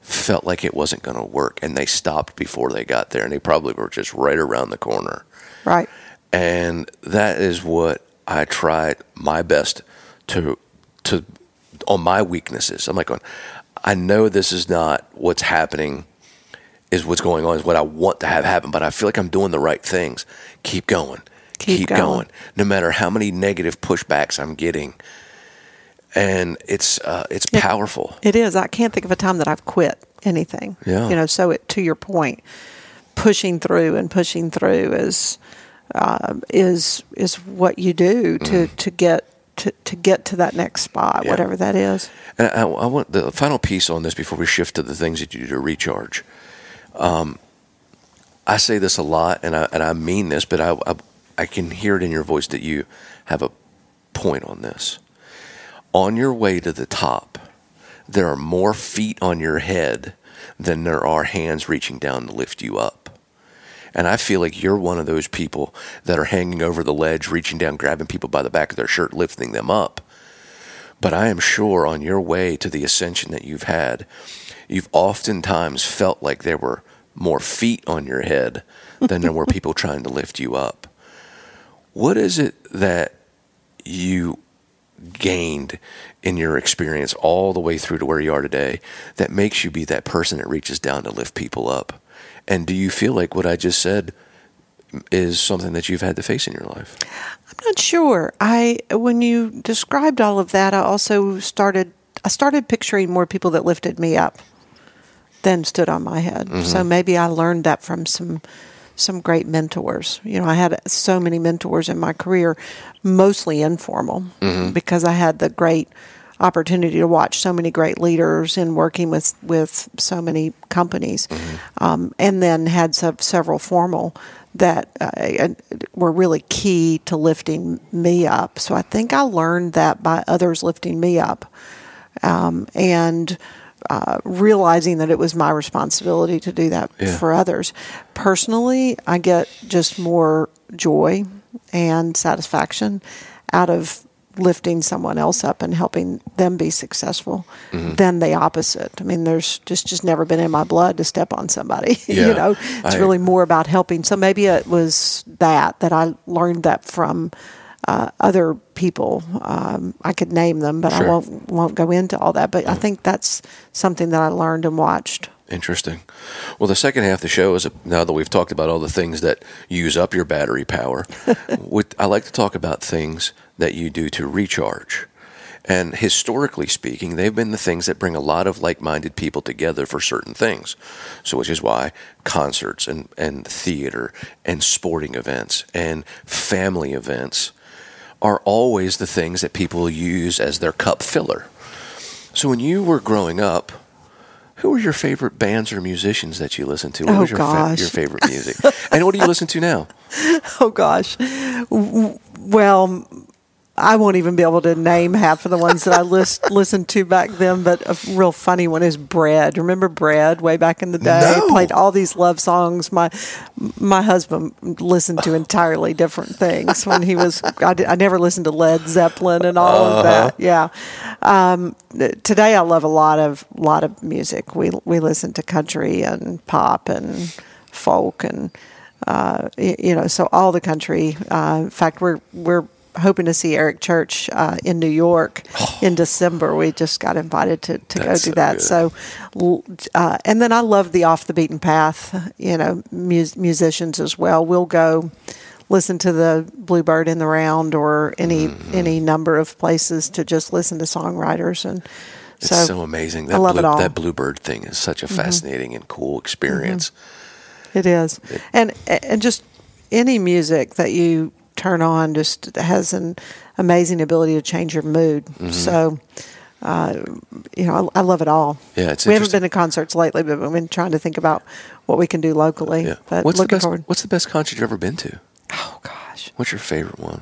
felt like it wasn't going to work and they stopped before they got there and they probably were just right around the corner. Right. And that is what I tried my best to to on my weaknesses. I'm like going, I know this is not what's happening is what's going on, is what I want to have happen, but I feel like I'm doing the right things. Keep going. Keep going. No matter how many negative pushbacks I'm getting. And it's uh, it's Yeah. powerful. It is. I can't think of a time that I've quit anything. Yeah. You know, so it, to your point, pushing through and pushing through is uh, is is what you do to to get to, to get to that next spot, Yeah. whatever that is. And I, I want the final piece on this before we shift to the things that you do to recharge. Um, I say this a lot, and I and I mean this, but I, I I can hear it in your voice that you have a point on this. On your way to the top, there are more feet on your head than there are hands reaching down to lift you up. And I feel like you're one of those people that are hanging over the ledge, reaching down, grabbing people by the back of their shirt, lifting them up. But I am sure on your way to the ascension that you've had, you've oftentimes felt like there were more feet on your head than there were people trying to lift you up. What is it that you gained in your experience all the way through to where you are today that makes you be that person that reaches down to lift people up? And do you feel like what I just said is something that you've had to face in your life? I'm not sure. I when you described all of that, I also started I started picturing more people that lifted me up than stood on my head. Mm-hmm. So maybe I learned that from some some great mentors. You know, I had so many mentors in my career, mostly informal, mm-hmm. because I had the great opportunity to watch so many great leaders and working with with so many companies, um, and then had some, several formal that uh, were really key to lifting me up. So I think I learned that by others lifting me up, um, and. Uh, realizing that it was my responsibility to do that Yeah. for others. Personally, I get just more joy and satisfaction out of lifting someone else up and helping them be successful Mm-hmm. than the opposite. I mean, there's just just never been in my blood to step on somebody. Yeah, you know, it's I- really more about helping. So maybe it was that that I learned that from uh, other people. Um, I could name them, but I won't won't go into all that. But I think that's something that I learned and watched. Interesting. Well, the second half of the show is now that we've talked about all the things that use up your battery power. with, I like to talk about things that you do to recharge. And historically speaking, they've been the things that bring a lot of like minded people together for certain things. So, which is why concerts and, and theater and sporting events and family events are always the things that people use as their cup filler. So, when you were growing up, who were your favorite bands or musicians that you listened to? What Oh, was your, gosh. your favorite music? and what do you listen to now? Oh gosh. Well, I won't even be able to name half of the ones that I list, listened to back then. But a real funny one is Bread. Remember Bread way back in the day? No. Played all these love songs. My my husband listened to entirely different things when he was. I, did- I never listened to Led Zeppelin and all of that. Yeah. Um, today I love a lot of lot of music. We we listen to country and pop and folk and uh, you know, so all the country. Uh, in fact, we're we're hoping to see Eric Church uh, in New York in December. We just got invited to, to go do so that. good. So, uh, and then I love the off the beaten path. You know, mus- musicians as well. We'll go listen to the Bluebird in the Round or any Mm-hmm. any number of places to just listen to songwriters and. It's so, so, amazing. I That, love blue, it all. Mm-hmm. that Bluebird thing is such a fascinating and cool experience. It is, and and just any music that you turn on just has an amazing ability to change your mood. Mm-hmm. So, uh, you know, I, I love it all. Yeah, it's we haven't been to concerts lately, but we've been trying to think about what we can do locally. Yeah. But What's the best? forward. What's the best concert you've ever been to? Oh gosh. What's your favorite one?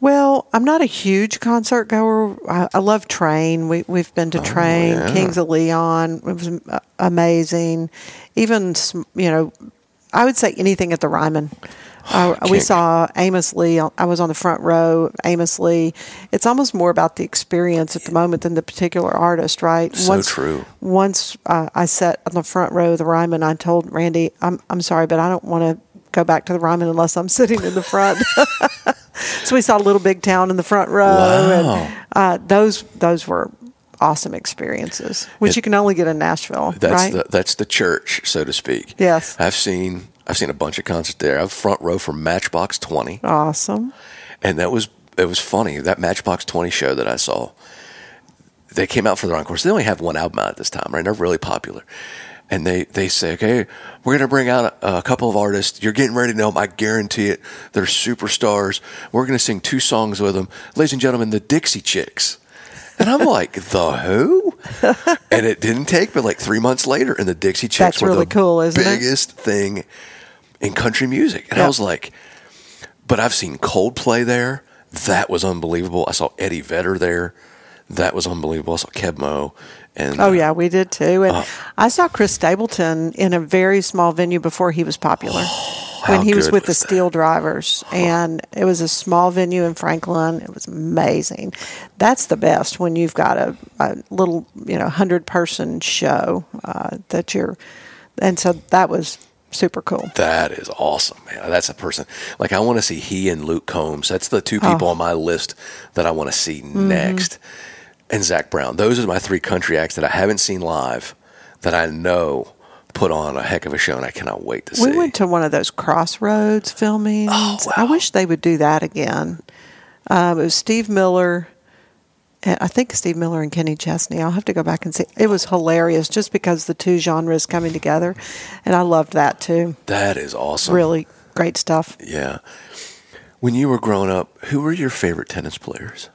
Well, I'm not a huge concert goer. I, I love Train. We we've been to Train, Oh, yeah. Kings of Leon. It was amazing. Even you know, I would say anything at the Ryman. Uh, we saw Amos Lee. I was on the front row. Amos Lee. It's almost more about the experience at the moment than the particular artist, right? So true. Once uh, I sat on the front row of the Ryman, I told Randy, "I'm I'm sorry, but I don't want to go back to the Ryman unless I'm sitting in the front." so we saw a Little Big Town in the front row, Wow. and uh, those those were awesome experiences, which It- you can only get in Nashville, That's right? the that's the church, so to speak. Yes. I've seen I've seen a bunch of concerts there. I have front row for Matchbox Twenty, awesome. and that was it was funny. That Matchbox Twenty show that I saw, they came out for their encore. So they only have one album out at this time, right? They're really popular. And they, they say, okay, we're going to bring out a, a couple of artists. You're getting ready to know them. I guarantee it. They're superstars. We're going to sing two songs with them. Ladies and gentlemen, the Dixie Chicks. And I'm like, the who? and it didn't take but like three months later, and the Dixie Chicks That's were really the cool, isn't it? biggest thing in country music. And I was like, but I've seen Coldplay there. That was unbelievable. I saw Eddie Vedder there. That was unbelievable. I saw Keb' Mo'. And Oh yeah, we did too. And Uh, I saw Chris Stapleton in a very small venue before he was popular. when he was with was the that? SteelDrivers, and it was a small venue in Franklin. It was amazing. That's the best when you've got a, a little, you know, hundred person show uh, that you're, and so that was super cool. That is awesome, man. That's a person like I want to see he and Luke Combs. That's the two people Oh. on my list that I want to see Mm-hmm. next. And Zac Brown. Those are my three country acts that I haven't seen live that I know put on a heck of a show, and I cannot wait to see. We went to one of those Crossroads filmings. Oh, wow. I wish they would do that again. Um, it was Steve Miller. And I think Steve Miller and Kenny Chesney. I'll have to go back and see. It was hilarious just because the two genres coming together, and I loved that too. that is awesome. Really great stuff. Yeah. When you were growing up, who were your favorite tennis players?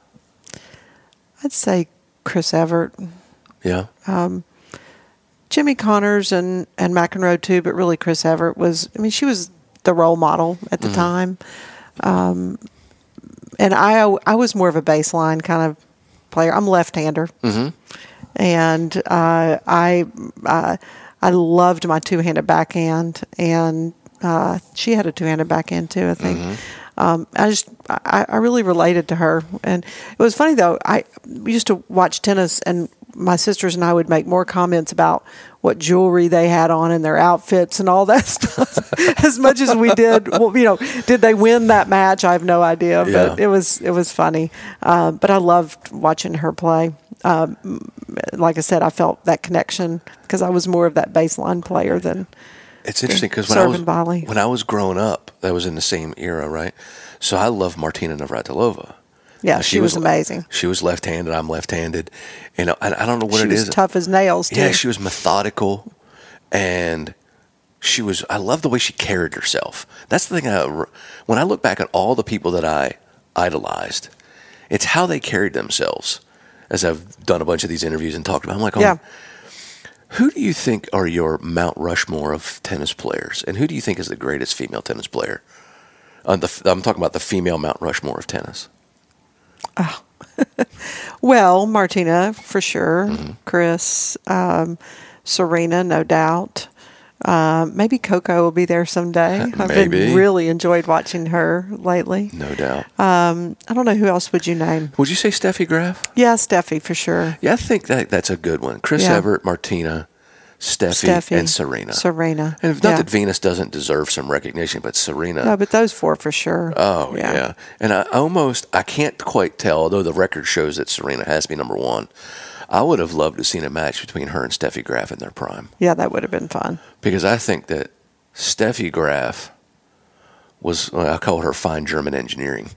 I'd say Chris Evert. Yeah. just Jimmy Connors and and McEnroe too, but really Chris Evert was. I mean, she was the role model at the mm-hmm. time. Um, and I I was more of a baseline kind of player. I'm left-hander, and uh, I uh, I loved my two-handed backhand, and uh, she had a two-handed backhand too. I think. Um, I just I, I really related to her, and it was funny though. I used to watch tennis, and my sisters and I would make more comments about what jewelry they had on and their outfits and all that stuff as much as we did. Well, you know, did they win that match? I have no idea, but Yeah. it was it was funny. Uh, but I loved watching her play. Um, like I said, I felt that connection because I was more of that baseline player than It's interesting because when I was volley. when I was growing up, that was in the same era, right? So I love Martina Navratilova. Yeah. Now, she, was, amazing. She was left-handed. I'm left-handed. You know, I, I don't know what it is. she it was is. tough as nails. Too. Yeah, she was methodical, and she was. I love the way she carried herself. That's the thing. I, when I look back at all the people that I idolized, it's how they carried themselves. As I've done a bunch of these interviews and talked about, I'm like, oh, yeah. who do you think are your Mount Rushmore of tennis players, and who do you think is the greatest female tennis player? Uh, the, I'm talking about the female Mount Rushmore of tennis. Well, Martina for sure. Mm-hmm. Chris, um, Serena, no doubt. Um, maybe Coco will be there someday. I've been really enjoyed watching her lately. No doubt. I don't know who else would you name. Would you say Steffi Graf? Yeah, Steffi for sure. Yeah, I think that that's a good one. Chris Yeah. Evert, Martina, Steffi, Steffi and Serena. Serena. And not yeah. that Venus doesn't deserve some recognition, but Serena. no, but those four for sure. oh yeah. And I almost I can't quite tell, although the record shows that Serena has to be number one. I would have loved to have seen a match between her and Steffi Graf in their prime Yeah, that would have been fun. because I think that Steffi Graf was well, I call her fine German engineering.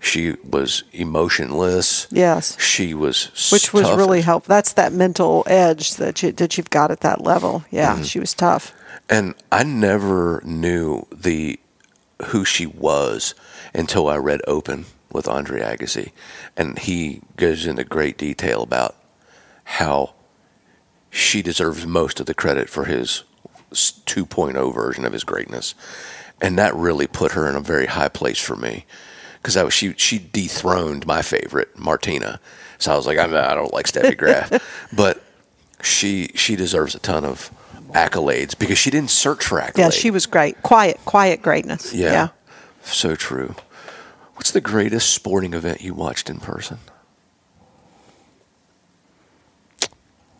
She was emotionless. Yes. She was Which was tough really helpful. That's that mental edge that you that you've got at that level. Yeah, Mm-hmm. she was tough. and I never knew the who she was until I read Open with Andre Agassi, and he goes into great detail about how she deserves most of the credit for his 2.0 version of his greatness, and that really put her in a very high place for me because she she dethroned my favorite Martina, so I was like I'm, I don't like Steffi Graf, but she she deserves a ton of accolades because she didn't search for accolades. Yeah, she was great. Quiet, quiet greatness. Yeah, yeah. so true. What's the greatest sporting event you watched in person?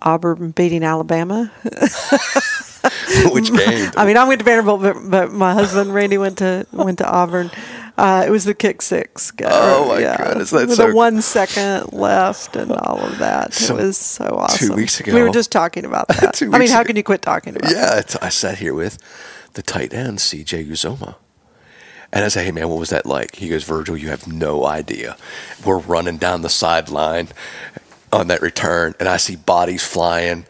Auburn beating Alabama. Which game? I mean, I went to Vanderbilt, but, but my husband Randy went to went to Auburn. Uh, it was the kick six. go- Oh, my goodness, that's with so- the one second left and all of that. So, it was so awesome. Two weeks ago, we were just talking about that. Two I mean, how ago- can you quit talking about? It? Yeah, I sat here with the tight end CJ Uzomah. And I said, hey, man, what was that like? He goes, Virgil, you have no idea. We're running down the sideline on that return, and I see bodies flying.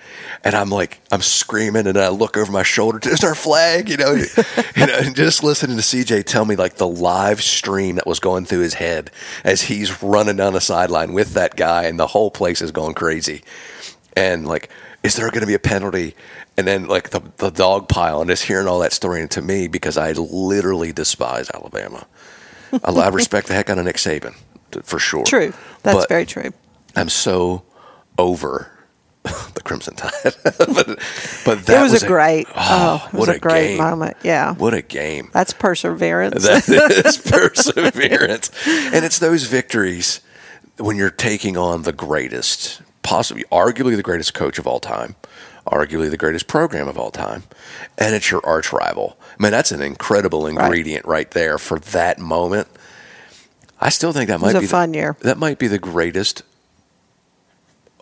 And I'm like, I'm screaming, and I look over my shoulder. There's our flag, you know. you know, and just listening to CJ tell me like the live stream that was going through his head as he's running down the sideline with that guy, and the whole place is going crazy. And like, is there going to be a penalty? And then like the the dog pile, and just hearing all that story. And to me, because I literally despise Alabama, I, I respect the heck out of Nick Saban for sure. True. That's But very true. I'm so over the Crimson Tide. but, but that it was, a great. Oh, oh it was what a, great game. moment. Yeah. What a game. That's perseverance. That is perseverance. And it's those victories when you're taking on the greatest, possibly, arguably the greatest coach of all time, arguably the greatest program of all time, and it's your arch rival. I mean, that's an incredible ingredient right, there for that moment. I still think that was might a be fun the, year. That might be the greatest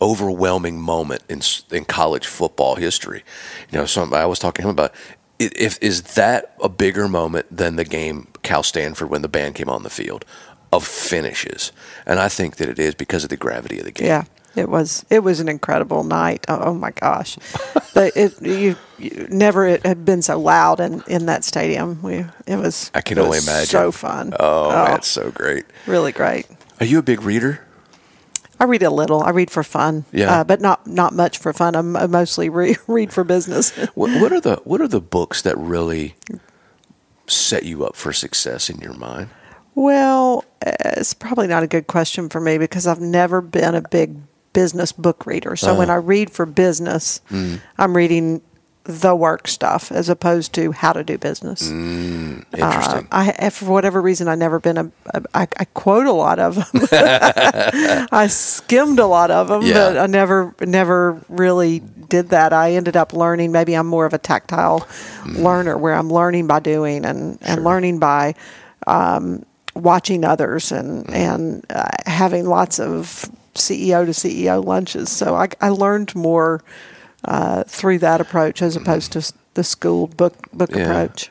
overwhelming moment in in college football history. You know, some I was talking to him about if is that a bigger moment than the game Cal Stanford when the band came on the field of finishes, and I think that it is because of the gravity of the game. Yeah, it was. It was an incredible night. Oh, oh my gosh, but it you, you never it had been so loud in, in that stadium. We it was. I can only imagine. So fun. Oh, oh, that's so great. really great. Are you a big reader? I read a little. I read for fun. Yeah. uh, but not not much for fun. I'm, I mostly re- read for business. What, what are the What are the books that really set you up for success in your mind? Well, uh, it's probably not a good question for me because I've never been a big business book reader. So when I read for business, I'm reading the work stuff as opposed to how to do business. Interesting. Uh, I, for whatever reason, I've never been a. a I, I quote a lot of them. I skimmed a lot of them, Yeah. but I never, never really did that. I ended up learning. Maybe I'm more of a tactile learner, where I'm learning by doing and and learning by um, watching others and and uh, having lots of CEO to CEO lunches. So I, I learned more uh, through that approach as opposed to the school book book Yeah. approach.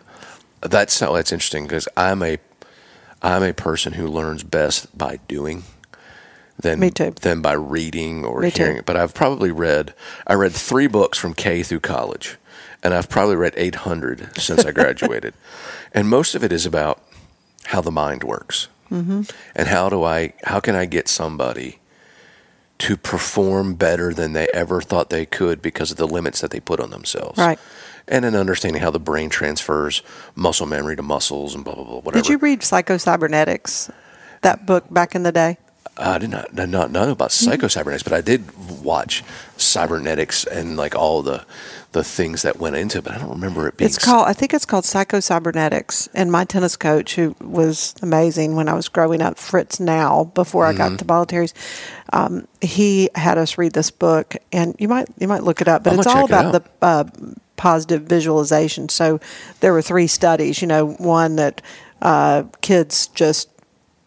That's how that's interesting because I'm a I'm a person who learns best by doing than Me too. than by reading or Me too. hearing. But I've probably read I read three books from K through college, and I've probably read 800 since I graduated, and most of it is about how the mind works Mm-hmm. and how do I how can I get somebody to perform better than they ever thought they could because of the limits that they put on themselves. Right. And then understanding how the brain transfers muscle memory to muscles and blah blah blah whatever. Did you read Psycho-Cybernetics, that book back in the day? I did not did not know about Mm-hmm. psycho-cybernetics, but I did watch cybernetics and like all the the things that went into it, but I don't remember it being It's called. I think it's called Psycho-Cybernetics. And my tennis coach, who was amazing when I was growing up, Fritz Nau, before I Mm-hmm. got to Bollettieri's, um, he had us read this book, and you might you might look it up. But I'm it's all check it about the uh, positive visualization. So there were three studies. You know, one that uh, kids just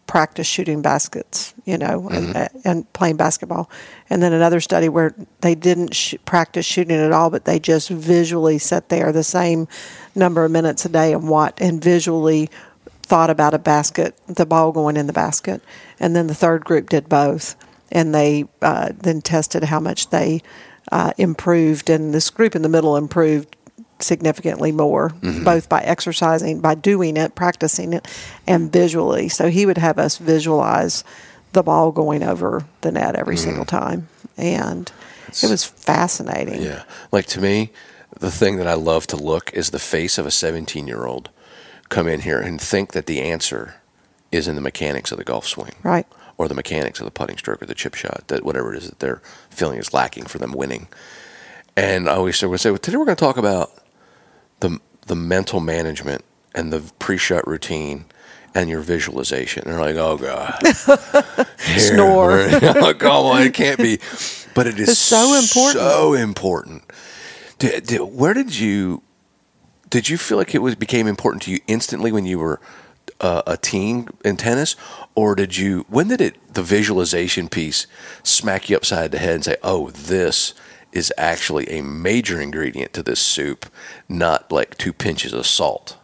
practice shooting baskets, you know, and, and playing basketball. And then another study where they didn't sh- practice shooting at all, but they just visually sat there the same number of minutes a day and what and visually thought about a basket, the ball going in the basket. And then the third group did both, and they uh, then tested how much they uh, improved. And this group in the middle improved significantly more, mm-hmm. both by exercising, by doing it, practicing it, and visually. So he would have us visualize the ball going over the net every mm-hmm. single time. And it was fascinating. Yeah. Like to me, the thing that I love to look is the face of a 17 year old come in here and think that the answer is in the mechanics of the golf swing. Right. Or the mechanics of the putting stroke or the chip shot, that whatever it is that they're feeling is lacking for them winning. And I always would say, well, today we're going to talk about the the mental management and the pre-shot routine and your visualization. And they're like, oh god, Here, Snore. we're- Come on, it can't be. But it is It's so important. So important. Did, did, where did you? Did you feel like it was became important to you instantly when you were uh, a teen in tennis, or did you? When did it the visualization piece smack you upside the head and say, "Oh, this is actually a major ingredient to this soup, not like two pinches of salt."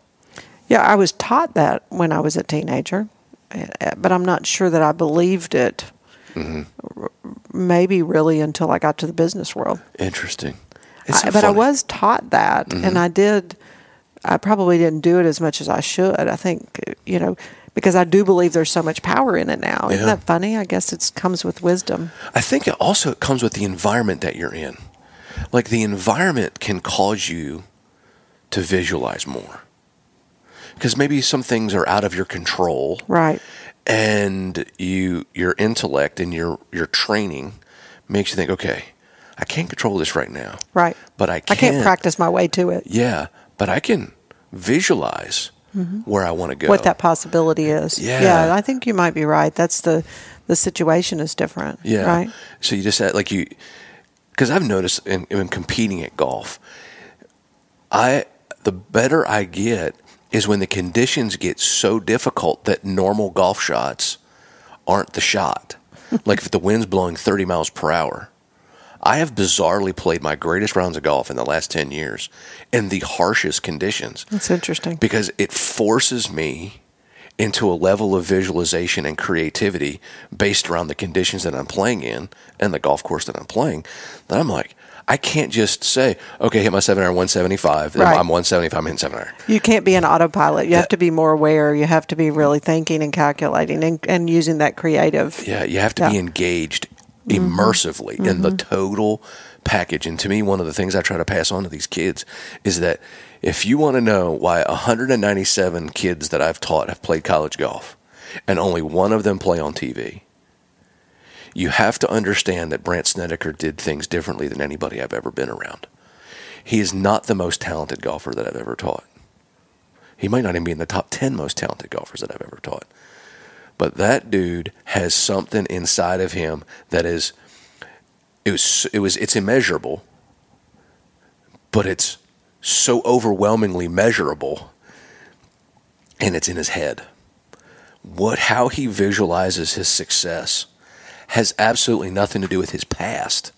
Yeah, I was taught that when I was a teenager, uh, but I'm not sure that I believed it. r- Maybe really until I got to the business world. Interesting. So I, but I was taught that, and I did. I probably didn't do it as much as I should. I think you know because I do believe there's so much power in it now. Isn't Yeah. that funny? I guess it comes with wisdom. I think it also it comes with the environment that you're in. Like the environment can cause you to visualize more. Because maybe some things are out of your control Right. and you your intellect and your your training makes you think, okay, I can't control this right now. Right. But I can, I can't practice my way to it. Yeah, but I can visualize where I want to go. Mm-hmm. What that possibility is. Yeah. Yeah. I think you might be right. That's the the situation is different. Yeah. Right. So you just had like you, because I've noticed in, in competing at golf, I the better I get is when the conditions get so difficult that normal golf shots aren't the shot. like if the wind's blowing 30 miles per hour. I have bizarrely played my greatest rounds of golf in the last 10 years in the harshest conditions That's interesting. because it forces me into a level of visualization and creativity based around the conditions that I'm playing in and the golf course that I'm playing. That I'm like, I can't just say, okay, hit my seven iron 175. Right. I'm 175, I'm hitting seven iron. You can't be an autopilot. You have to be more aware. You have to be really thinking and calculating and, and using that creative. Yeah, you have to be engaged Mm-hmm. immersively in the mm-hmm. total package. And to me, one of the things I try to pass on to these kids is that if you want to know why 197 kids that I've taught have played college golf and only one of them play on TV, you have to understand that Brandt Snedeker did things differently than anybody I've ever been around. He is not the most talented golfer that I've ever taught. He might not even be in the top 10 most talented golfers that I've ever taught. But that dude has something inside of him that is it was it was it's immeasurable, but it's so overwhelmingly measurable and it's in his head. What how he visualizes his success has absolutely nothing to do with his past.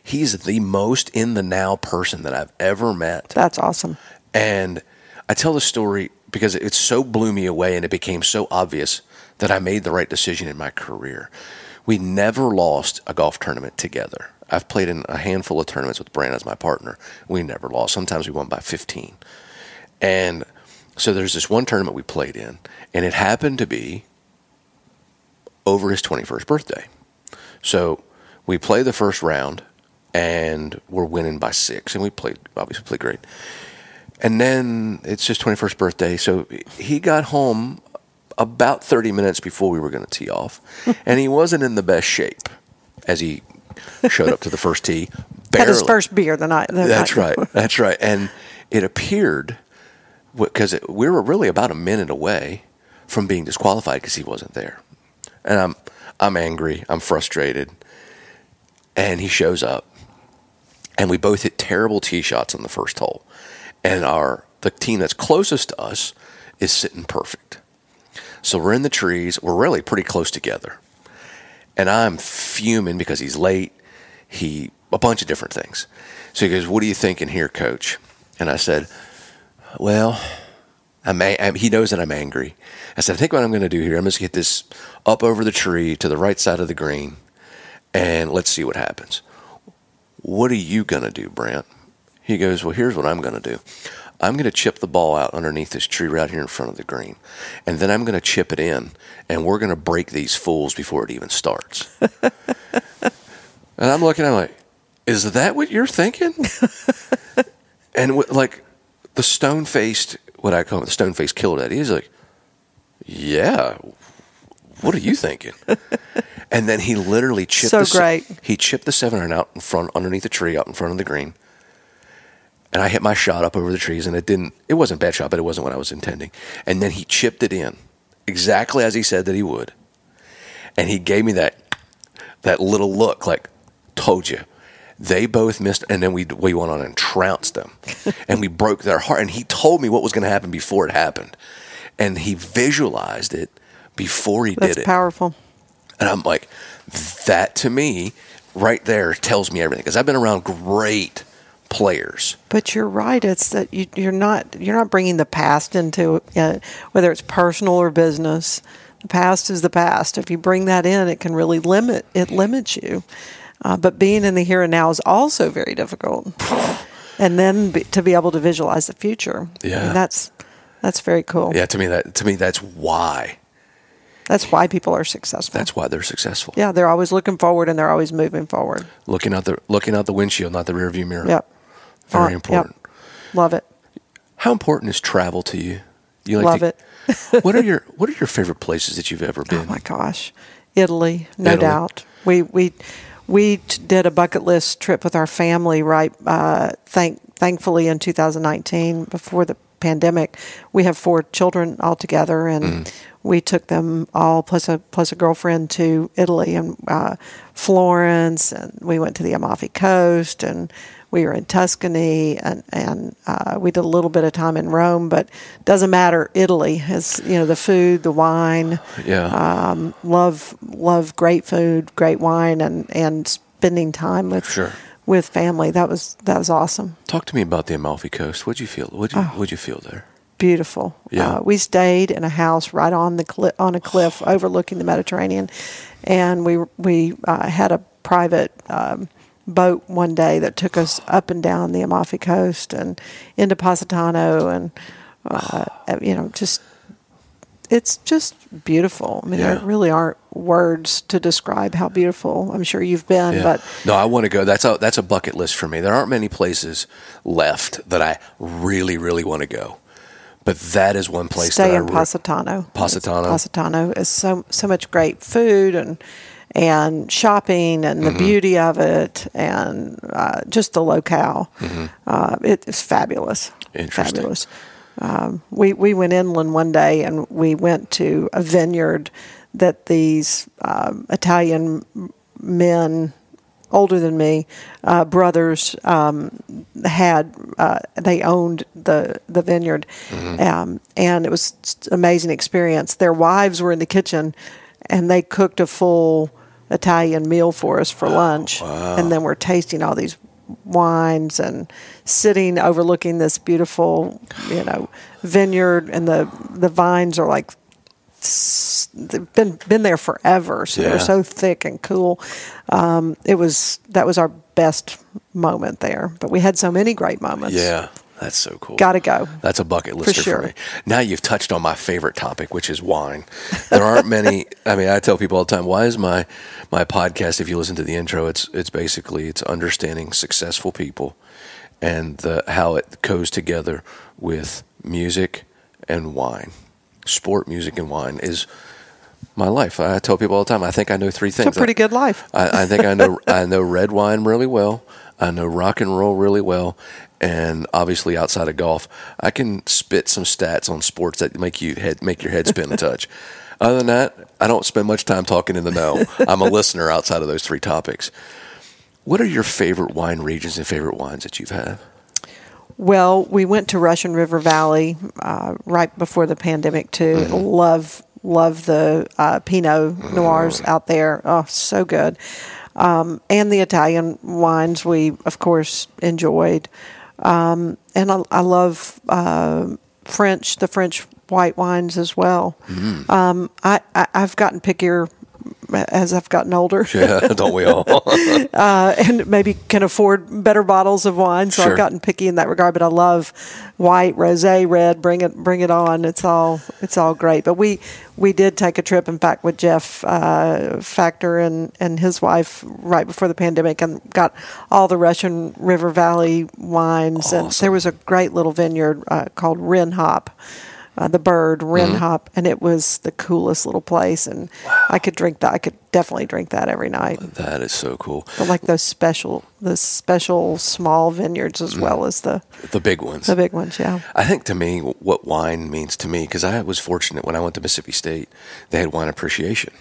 He's the most in the now person that I've ever met. That's awesome. And I tell the story because it so blew me away and it became so obvious that I made the right decision in my career. We never lost a golf tournament together. I've played in a handful of tournaments with Brandt as my partner. We never lost. Sometimes we won by 15. And so there's this one tournament we played in, and it happened to be over his 21st birthday. So we play the first round, and we're winning by six, and we played obviously played great. And then it's his 21st birthday, so he got home about 30 minutes before we were going to tee off, and he wasn't in the best shape as he showed up to the first tee. Had his first beer the night. The That's night right. That's right. And it appeared because we were really about a minute away from being disqualified because he wasn't there. And I'm I'm angry. I'm frustrated. And he shows up, and we both hit terrible tee shots on the first hole. And our the team that's closest to us is sitting perfect. So we're in the trees. We're really pretty close together. And I'm fuming because he's late. He a bunch of different things. So he goes, "What are you thinking here, coach?" And I said, "Well, I'm, I'm he knows that I'm angry." I said, "I think what I'm going to do here, I'm just going to get this up over the tree to the right side of the green, and let's see what happens." What are you going to do, Brandt? He goes, Well, here's what I'm going to do. I'm going to chip the ball out underneath this tree right here in front of the green. And then I'm going to chip it in, and we're going to break these fools before it even starts. and I'm looking, I'm like, Is that what you're thinking? and with, like the stone faced, what I call the stone faced killer that he's like, Yeah, what are you thinking? and then he literally chipped So the great. he chipped the seven iron out in front underneath the tree out in front of the green and I hit my shot up over the trees, and it didn't. It wasn't a bad shot, but it wasn't what I was intending. And then he chipped it in, exactly as he said that he would, and he gave me that that little look, like told you. They both missed, and then we we went on and trounced them, and we broke their heart. And he told me what was going to happen before it happened, and he visualized it before he That's did it. powerful. And I'm like, that to me, right there, tells me everything. Because I've been around great players. But you're right. It's that you, you're not you're not bringing the past into uh, whether it's personal or business. The past is the past. If you bring that in, it can really limit it limits you. Uh, but being in the here and now is also very difficult. and then be, to be able to visualize the future. I mean, Yeah. that's that's very cool. Yeah, to me that to me that's why That's why people are successful. that's why they're successful. yeah, they're always looking forward and they're always moving forward. Looking out the looking out the windshield, not the rearview mirror. Yep. Very Uh, yep. important. Love it. How important is travel to you? You Love to, it. what are your What are your favorite places that you've ever been? Oh my gosh, Italy, no Italy. doubt. We we we did a bucket list trip with our family. Right, uh, thank thankfully in 2019 before the pandemic, we have four children all together, and Mm. we took them all plus a plus a girlfriend to Italy and uh, Florence, and we went to the Amalfi Coast, and we were in Tuscany, and and uh, we did a little bit of time in Rome, but doesn't matter. Italy has you know the food, the wine yeah. um, love love great food, great wine, and and spending time with Sure. with family. That was that was awesome, Talk to me about the Amalfi Coast. What'd you feel? What'd you What'd you feel there? beautiful. Yeah. Uh, we stayed in a house right on the cli- on a cliff overlooking the Mediterranean, and we we uh, had a private. Um, boat one day that took us up and down the Amalfi Coast and into Positano and uh, you know just it's just beautiful. I mean, Yeah. there really aren't words to describe how beautiful. I'm sure you've been, Yeah. but no, I want to go. That's a that's a bucket list for me. There aren't many places left that I really really want to go, but that is one place stay that in I re- Positano. Positano? Positano is so so much great food and and shopping and Mm-hmm. the beauty of it and uh, just the locale. Uh, it is fabulous. Mm-hmm. Interesting. Fabulous. Um, we we went inland one day and we went to a vineyard that these um, Italian men older than me, uh, brothers um, had. Uh, they owned the the vineyard, um, and it was an amazing experience. Their wives were in the kitchen, and they cooked a full Italian meal for us for lunch, and then we're tasting all these wines and sitting overlooking this beautiful, you know, vineyard, and the the vines are like they've been been there forever, so Yeah. they're so thick and cool. Um, it was that was our best moment there, but we had so many great moments. Yeah, that's so cool. got to go. That's a bucket lister for, sure. me. Now you've touched on my favorite topic, which is wine. There aren't many. I mean, I tell people all the time, why is my my podcast? If you listen to the intro, it's it's basically it's understanding successful people and the, how it goes together with music and wine. Sport, music, and wine is my life. I tell people all the time. I think I know three things. It's a pretty good life. I, I think I know I know red wine really well. I know rock and roll really well, and obviously outside of golf, I can spit some stats on sports that make you head make your head spin a touch. Other than that, I don't spend much time talking in the know. I'm a listener outside of those three topics. What are your favorite wine regions and favorite wines that you've had? Well, we went to Russian River Valley uh, right before the pandemic too. Mm-hmm. Love love the uh, Pinot Noirs out there. Oh, so good. Um, and the Italian wines we of course enjoyed. Um, and I, I love uh, French, the French white wines as well. Mm-hmm. Um, I, I I've gotten pickier as I've gotten older. Yeah, don't we all? uh, and maybe can afford better bottles of wine. So Sure. I've gotten picky in that regard. But I love white, rosé, red. Bring it, bring it on. It's all, it's all great. But we we did take a trip, in fact, with Jeff uh, Factor and and his wife right before the pandemic, and got all the Russian River Valley wines. And there was a great little vineyard uh, called Rin Hop. Uh, the bird Rin Mm-hmm. Hop, and it was the coolest little place, and I could drink that. I could definitely drink that every night. that is so cool. But like those special, the special small vineyards as well as the The big ones. the big ones. Yeah. I think to me, what wine means to me, because I was fortunate when I went to Mississippi State, they had wine appreciation.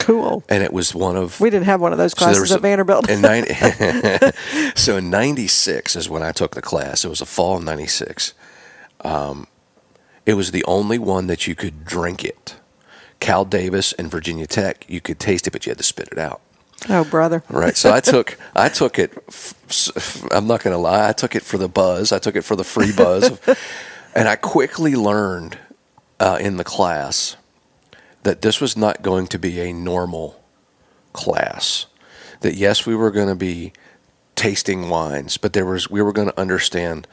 Cool. And it was one of. We didn't have one of those so classes was at a- Vanderbilt. In 90, so in 96 is when I took the class. It was a fall of 96. Um, it was the only one that you could drink it. Cal Davis and Virginia Tech, you could taste it, but you had to spit it out. oh, brother. Right. So I took I took it. I'm not going to lie. I took it for the buzz. I took it for the free buzz, and I quickly learned uh, in the class that this was not going to be a normal class. That yes, we were going to be tasting wines, but there was we were going to understand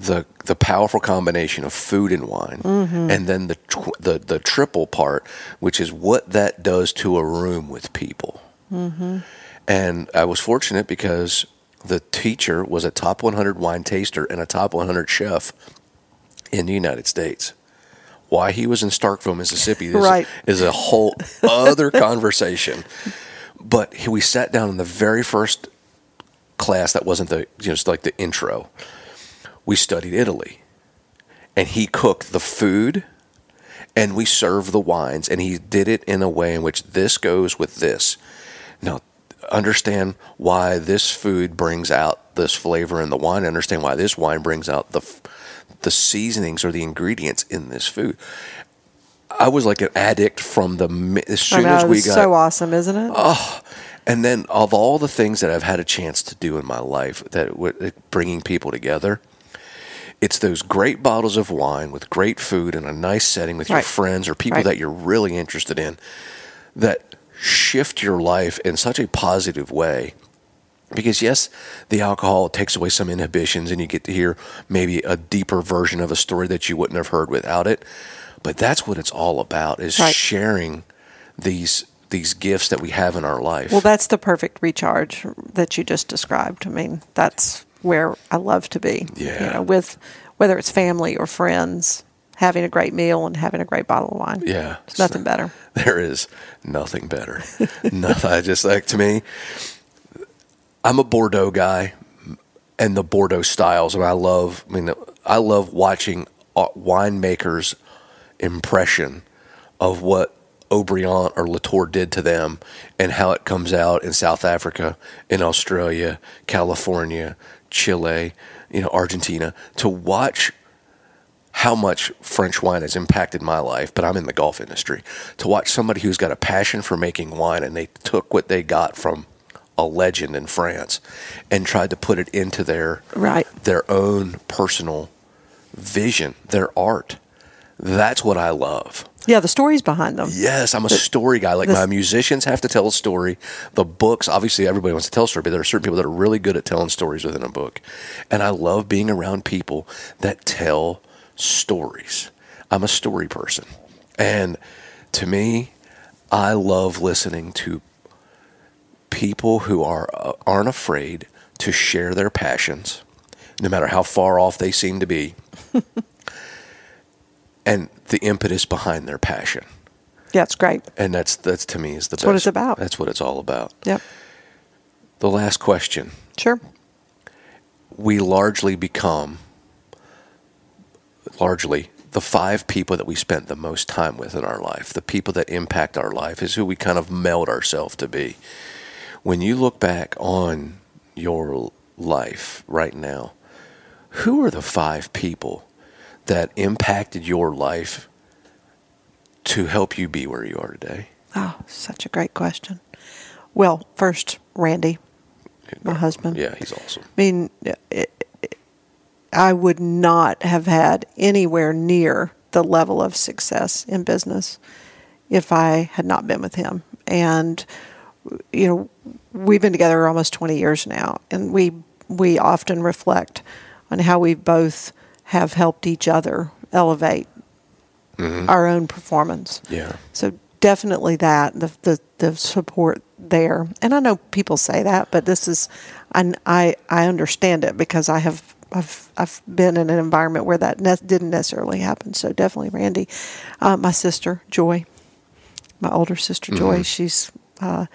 the the powerful combination of food and wine, mm-hmm. and then the tw- the the triple part, which is what that does to a room with people. Mm-hmm. And I was fortunate because the teacher was a top 100 wine taster and a top 100 chef in the United States. Why he was in Starkville, Mississippi, is, Right. is a whole other conversation. But he- we sat down in the very first class that wasn't the you just like the intro. We studied Italy, and he cooked the food, and we served the wines, and he did it in a way in which this goes with this. Now, understand why this food brings out this flavor in the wine. Understand why this wine brings out the the seasonings or the ingredients in this food. I was like an addict from the as soon know, as we got so awesome, isn't it? Oh, and then of all the things that I've had a chance to do in my life that bringing people together, it's those great bottles of wine with great food and a nice setting with your friends or people Right. that you're really interested in that shift your life in such a positive way. Because yes, the alcohol takes away some inhibitions and you get to hear maybe a deeper version of a story that you wouldn't have heard without it. But that's what it's all about is Right. sharing these these gifts that we have in our life. Well, that's the perfect recharge that you just described. I mean, that's where I love to be. Yeah. You know, with whether it's family or friends, having a great meal and having a great bottle of wine. yeah. There's nothing better. There is nothing better. nothing. I just like to me. I'm a Bordeaux guy, and the Bordeaux styles, and I love. I mean, I love watching uh, winemakers' impression of what Haut-Brion or Latour did to them, and how it comes out in South Africa, in Australia, California, Chile, you know, Argentina. To watch how much French wine has impacted my life, but I'm in the golf industry. To watch somebody who's got a passion for making wine and they took what they got from a legend in France and tried to put it into their Right. their own personal vision, their art. That's what I love. Yeah, the stories behind them. Yes, I'm a story guy. Like the- my musicians have to tell a story. The books, obviously, everybody wants to tell a story, but there are certain people that are really good at telling stories within a book. And I love being around people that tell stories. I'm a story person. And to me, I love listening to people who are uh, aren't afraid to share their passions, no matter how far off they seem to be, and the impetus behind their passion Yeah, it's great. and that's that's to me is the That's what it's about. That's what it's all about. Yep. The last question: Sure. We largely become largely the five people that we spent the most time with in our life. The people that impact our life is who we kind of meld ourselves to be. When you look back on your life right now, who are the five people that impacted your life to help you be where you are today? Oh, such a great question. Well, first, Randy, my husband. Yeah, he's awesome. I mean, it, it, I would not have had anywhere near the level of success in business if I had not been with him. And you know, we've been together almost 20 years now, and we we often reflect on how we've both have helped each other elevate our own performance. Yeah. So definitely that the, the the support there, and I know people say that, but this is, I I, I understand it because I have I've I've been in an environment where that ne- didn't necessarily happen. So definitely Randy, uh, my sister Joy, my older sister Joy, she's uh,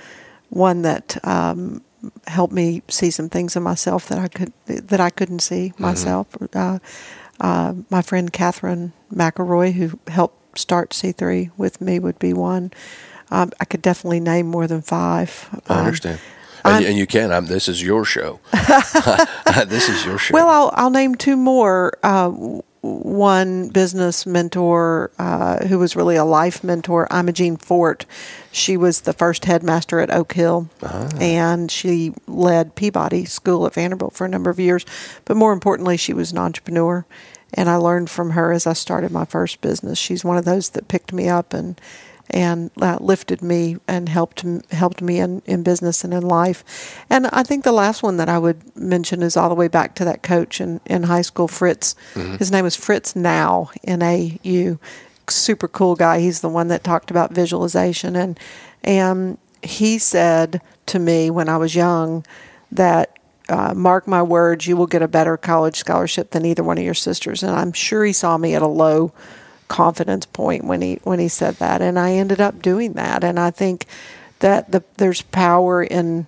one that um, helped me see some things in myself that I could that I couldn't see myself. Uh, uh, my friend Catherine McElroy, who helped start C3 with me, would be one. Um, I could definitely name more than five. I Um, understand. And, and you can. I'm, this is your show. this is your show. Well, I'll I'll name two more. Uh, one business mentor uh, who was really a life mentor, Imogene Forte. She was the first headmaster at Oak Hill, and she led Peabody School at Vanderbilt for a number of years. But more importantly, she was an entrepreneur, and I learned from her as I started my first business. She's one of those that picked me up and and uh, lifted me and helped helped me in, in business and in life. And I think the last one that I would mention is all the way back to that coach in, in high school, Fritz. His name was Fritz Nau, N A U. Super cool guy. He's the one that talked about visualization and and he said to me when I was young that uh, mark my words, you will get a better college scholarship than either one of your sisters. And I'm sure he saw me at a low confidence point when he when he said that, and I ended up doing that. And I think that the, there's power in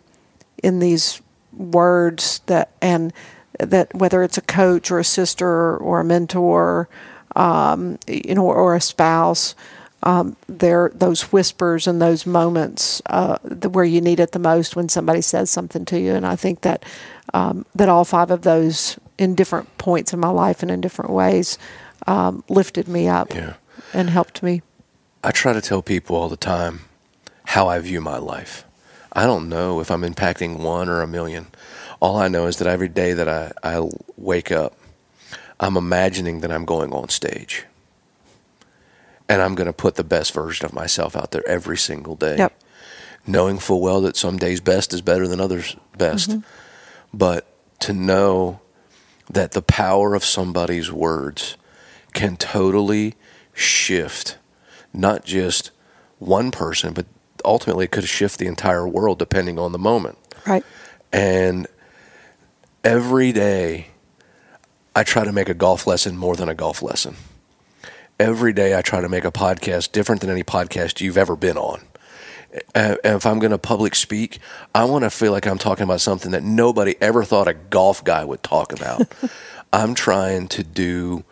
in these words that and that whether it's a coach or a sister or a mentor, um, you know, or a spouse. Um, there, those whispers and those moments uh, where you need it the most when somebody says something to you, and I think that um, that all five of those, in different points in my life and in different ways, um, lifted me up Yeah. and helped me. I try to tell people all the time how I view my life. I don't know if I'm impacting one or a million. All I know is that every day that I, I wake up, I'm imagining that I'm going on stage. And I'm going to put the best version of myself out there every single day. Yep. Knowing full well that some days best is better than others best. But to know that the power of somebody's words can totally shift not just one person, but ultimately it could shift the entire world depending on the moment. Right. And every day I try to make a golf lesson more than a golf lesson. Every day I try to make a podcast different than any podcast you've ever been on. And if I'm going to public speak, I want to feel like I'm talking about something that nobody ever thought a golf guy would talk about. I'm trying to do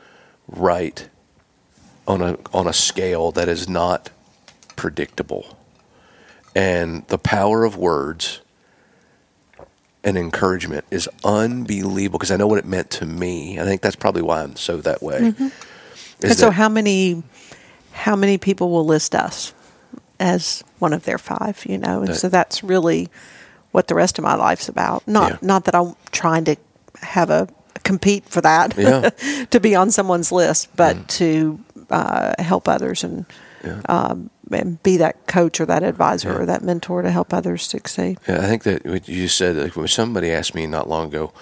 right on a on a scale that is not predictable. And the power of words and encouragement is unbelievable because I know what it meant to me. I think that's probably why I'm so that way. Mm-hmm. And so, how many how many people will list us as one of their five? You know, and That- so that's really what the rest of my life's about. Not Yeah. not that I'm trying to have a compete for that Yeah. to be on someone's list, but to uh, help others and. Um, and be that coach or that advisor or that mentor to help others succeed. Yeah, I think that what you said like when somebody asked me not long ago,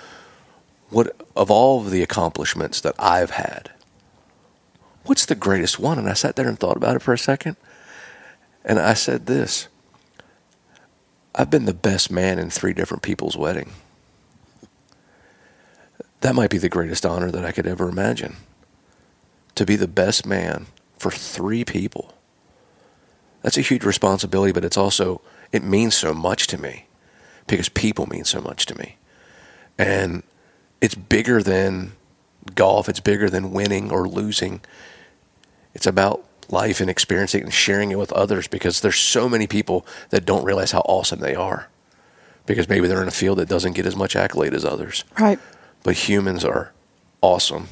what of all of the accomplishments that I've had, what's the greatest one? And I sat there and thought about it for a second, and I said this: I've been the best man in three different people's wedding. That might be the greatest honor that I could ever imagine. To be the best man for three people. That's a huge responsibility, but it's also it means so much to me because people mean so much to me. And it's bigger than golf, it's bigger than winning or losing. It's about life and experiencing it and sharing it with others because there's so many people that don't realize how awesome they are. Because maybe they're in a field that doesn't get as much accolade as others. Right. But humans are awesome.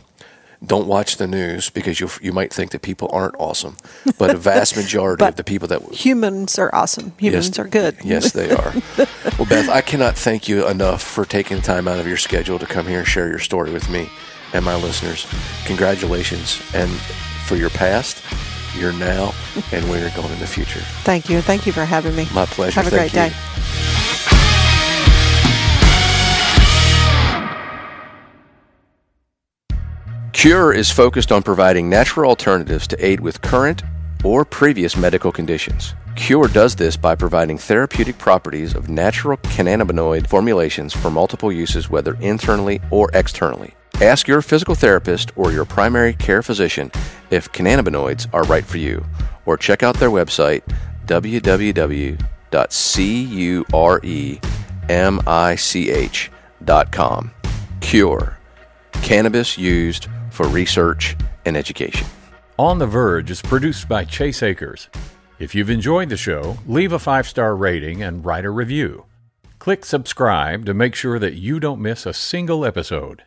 Don't watch the news because you you might think that people aren't awesome, but a vast majority of the people that Humans are awesome. Humans Yes, are good. Yes, they are. well, Beth, I cannot thank you enough for taking time out of your schedule to come here and share your story with me and my listeners. Congratulations, and for your past, your now, and where you're going in the future. Thank you. Thank you for having me. My pleasure. Have a Thank great you. day. Cure is focused on providing natural alternatives to aid with current or previous medical conditions. Cure does this by providing therapeutic properties of natural cannabinoid formulations for multiple uses, whether internally or externally. Ask your physical therapist or your primary care physician if cannabinoids are right for you, or check out their website www.curemich.com. Cure cannabis used for research and education. On the Verge is produced by Chase Akers. If you've enjoyed the show, leave a five star rating and write a review. Click subscribe to make sure that you don't miss a single episode.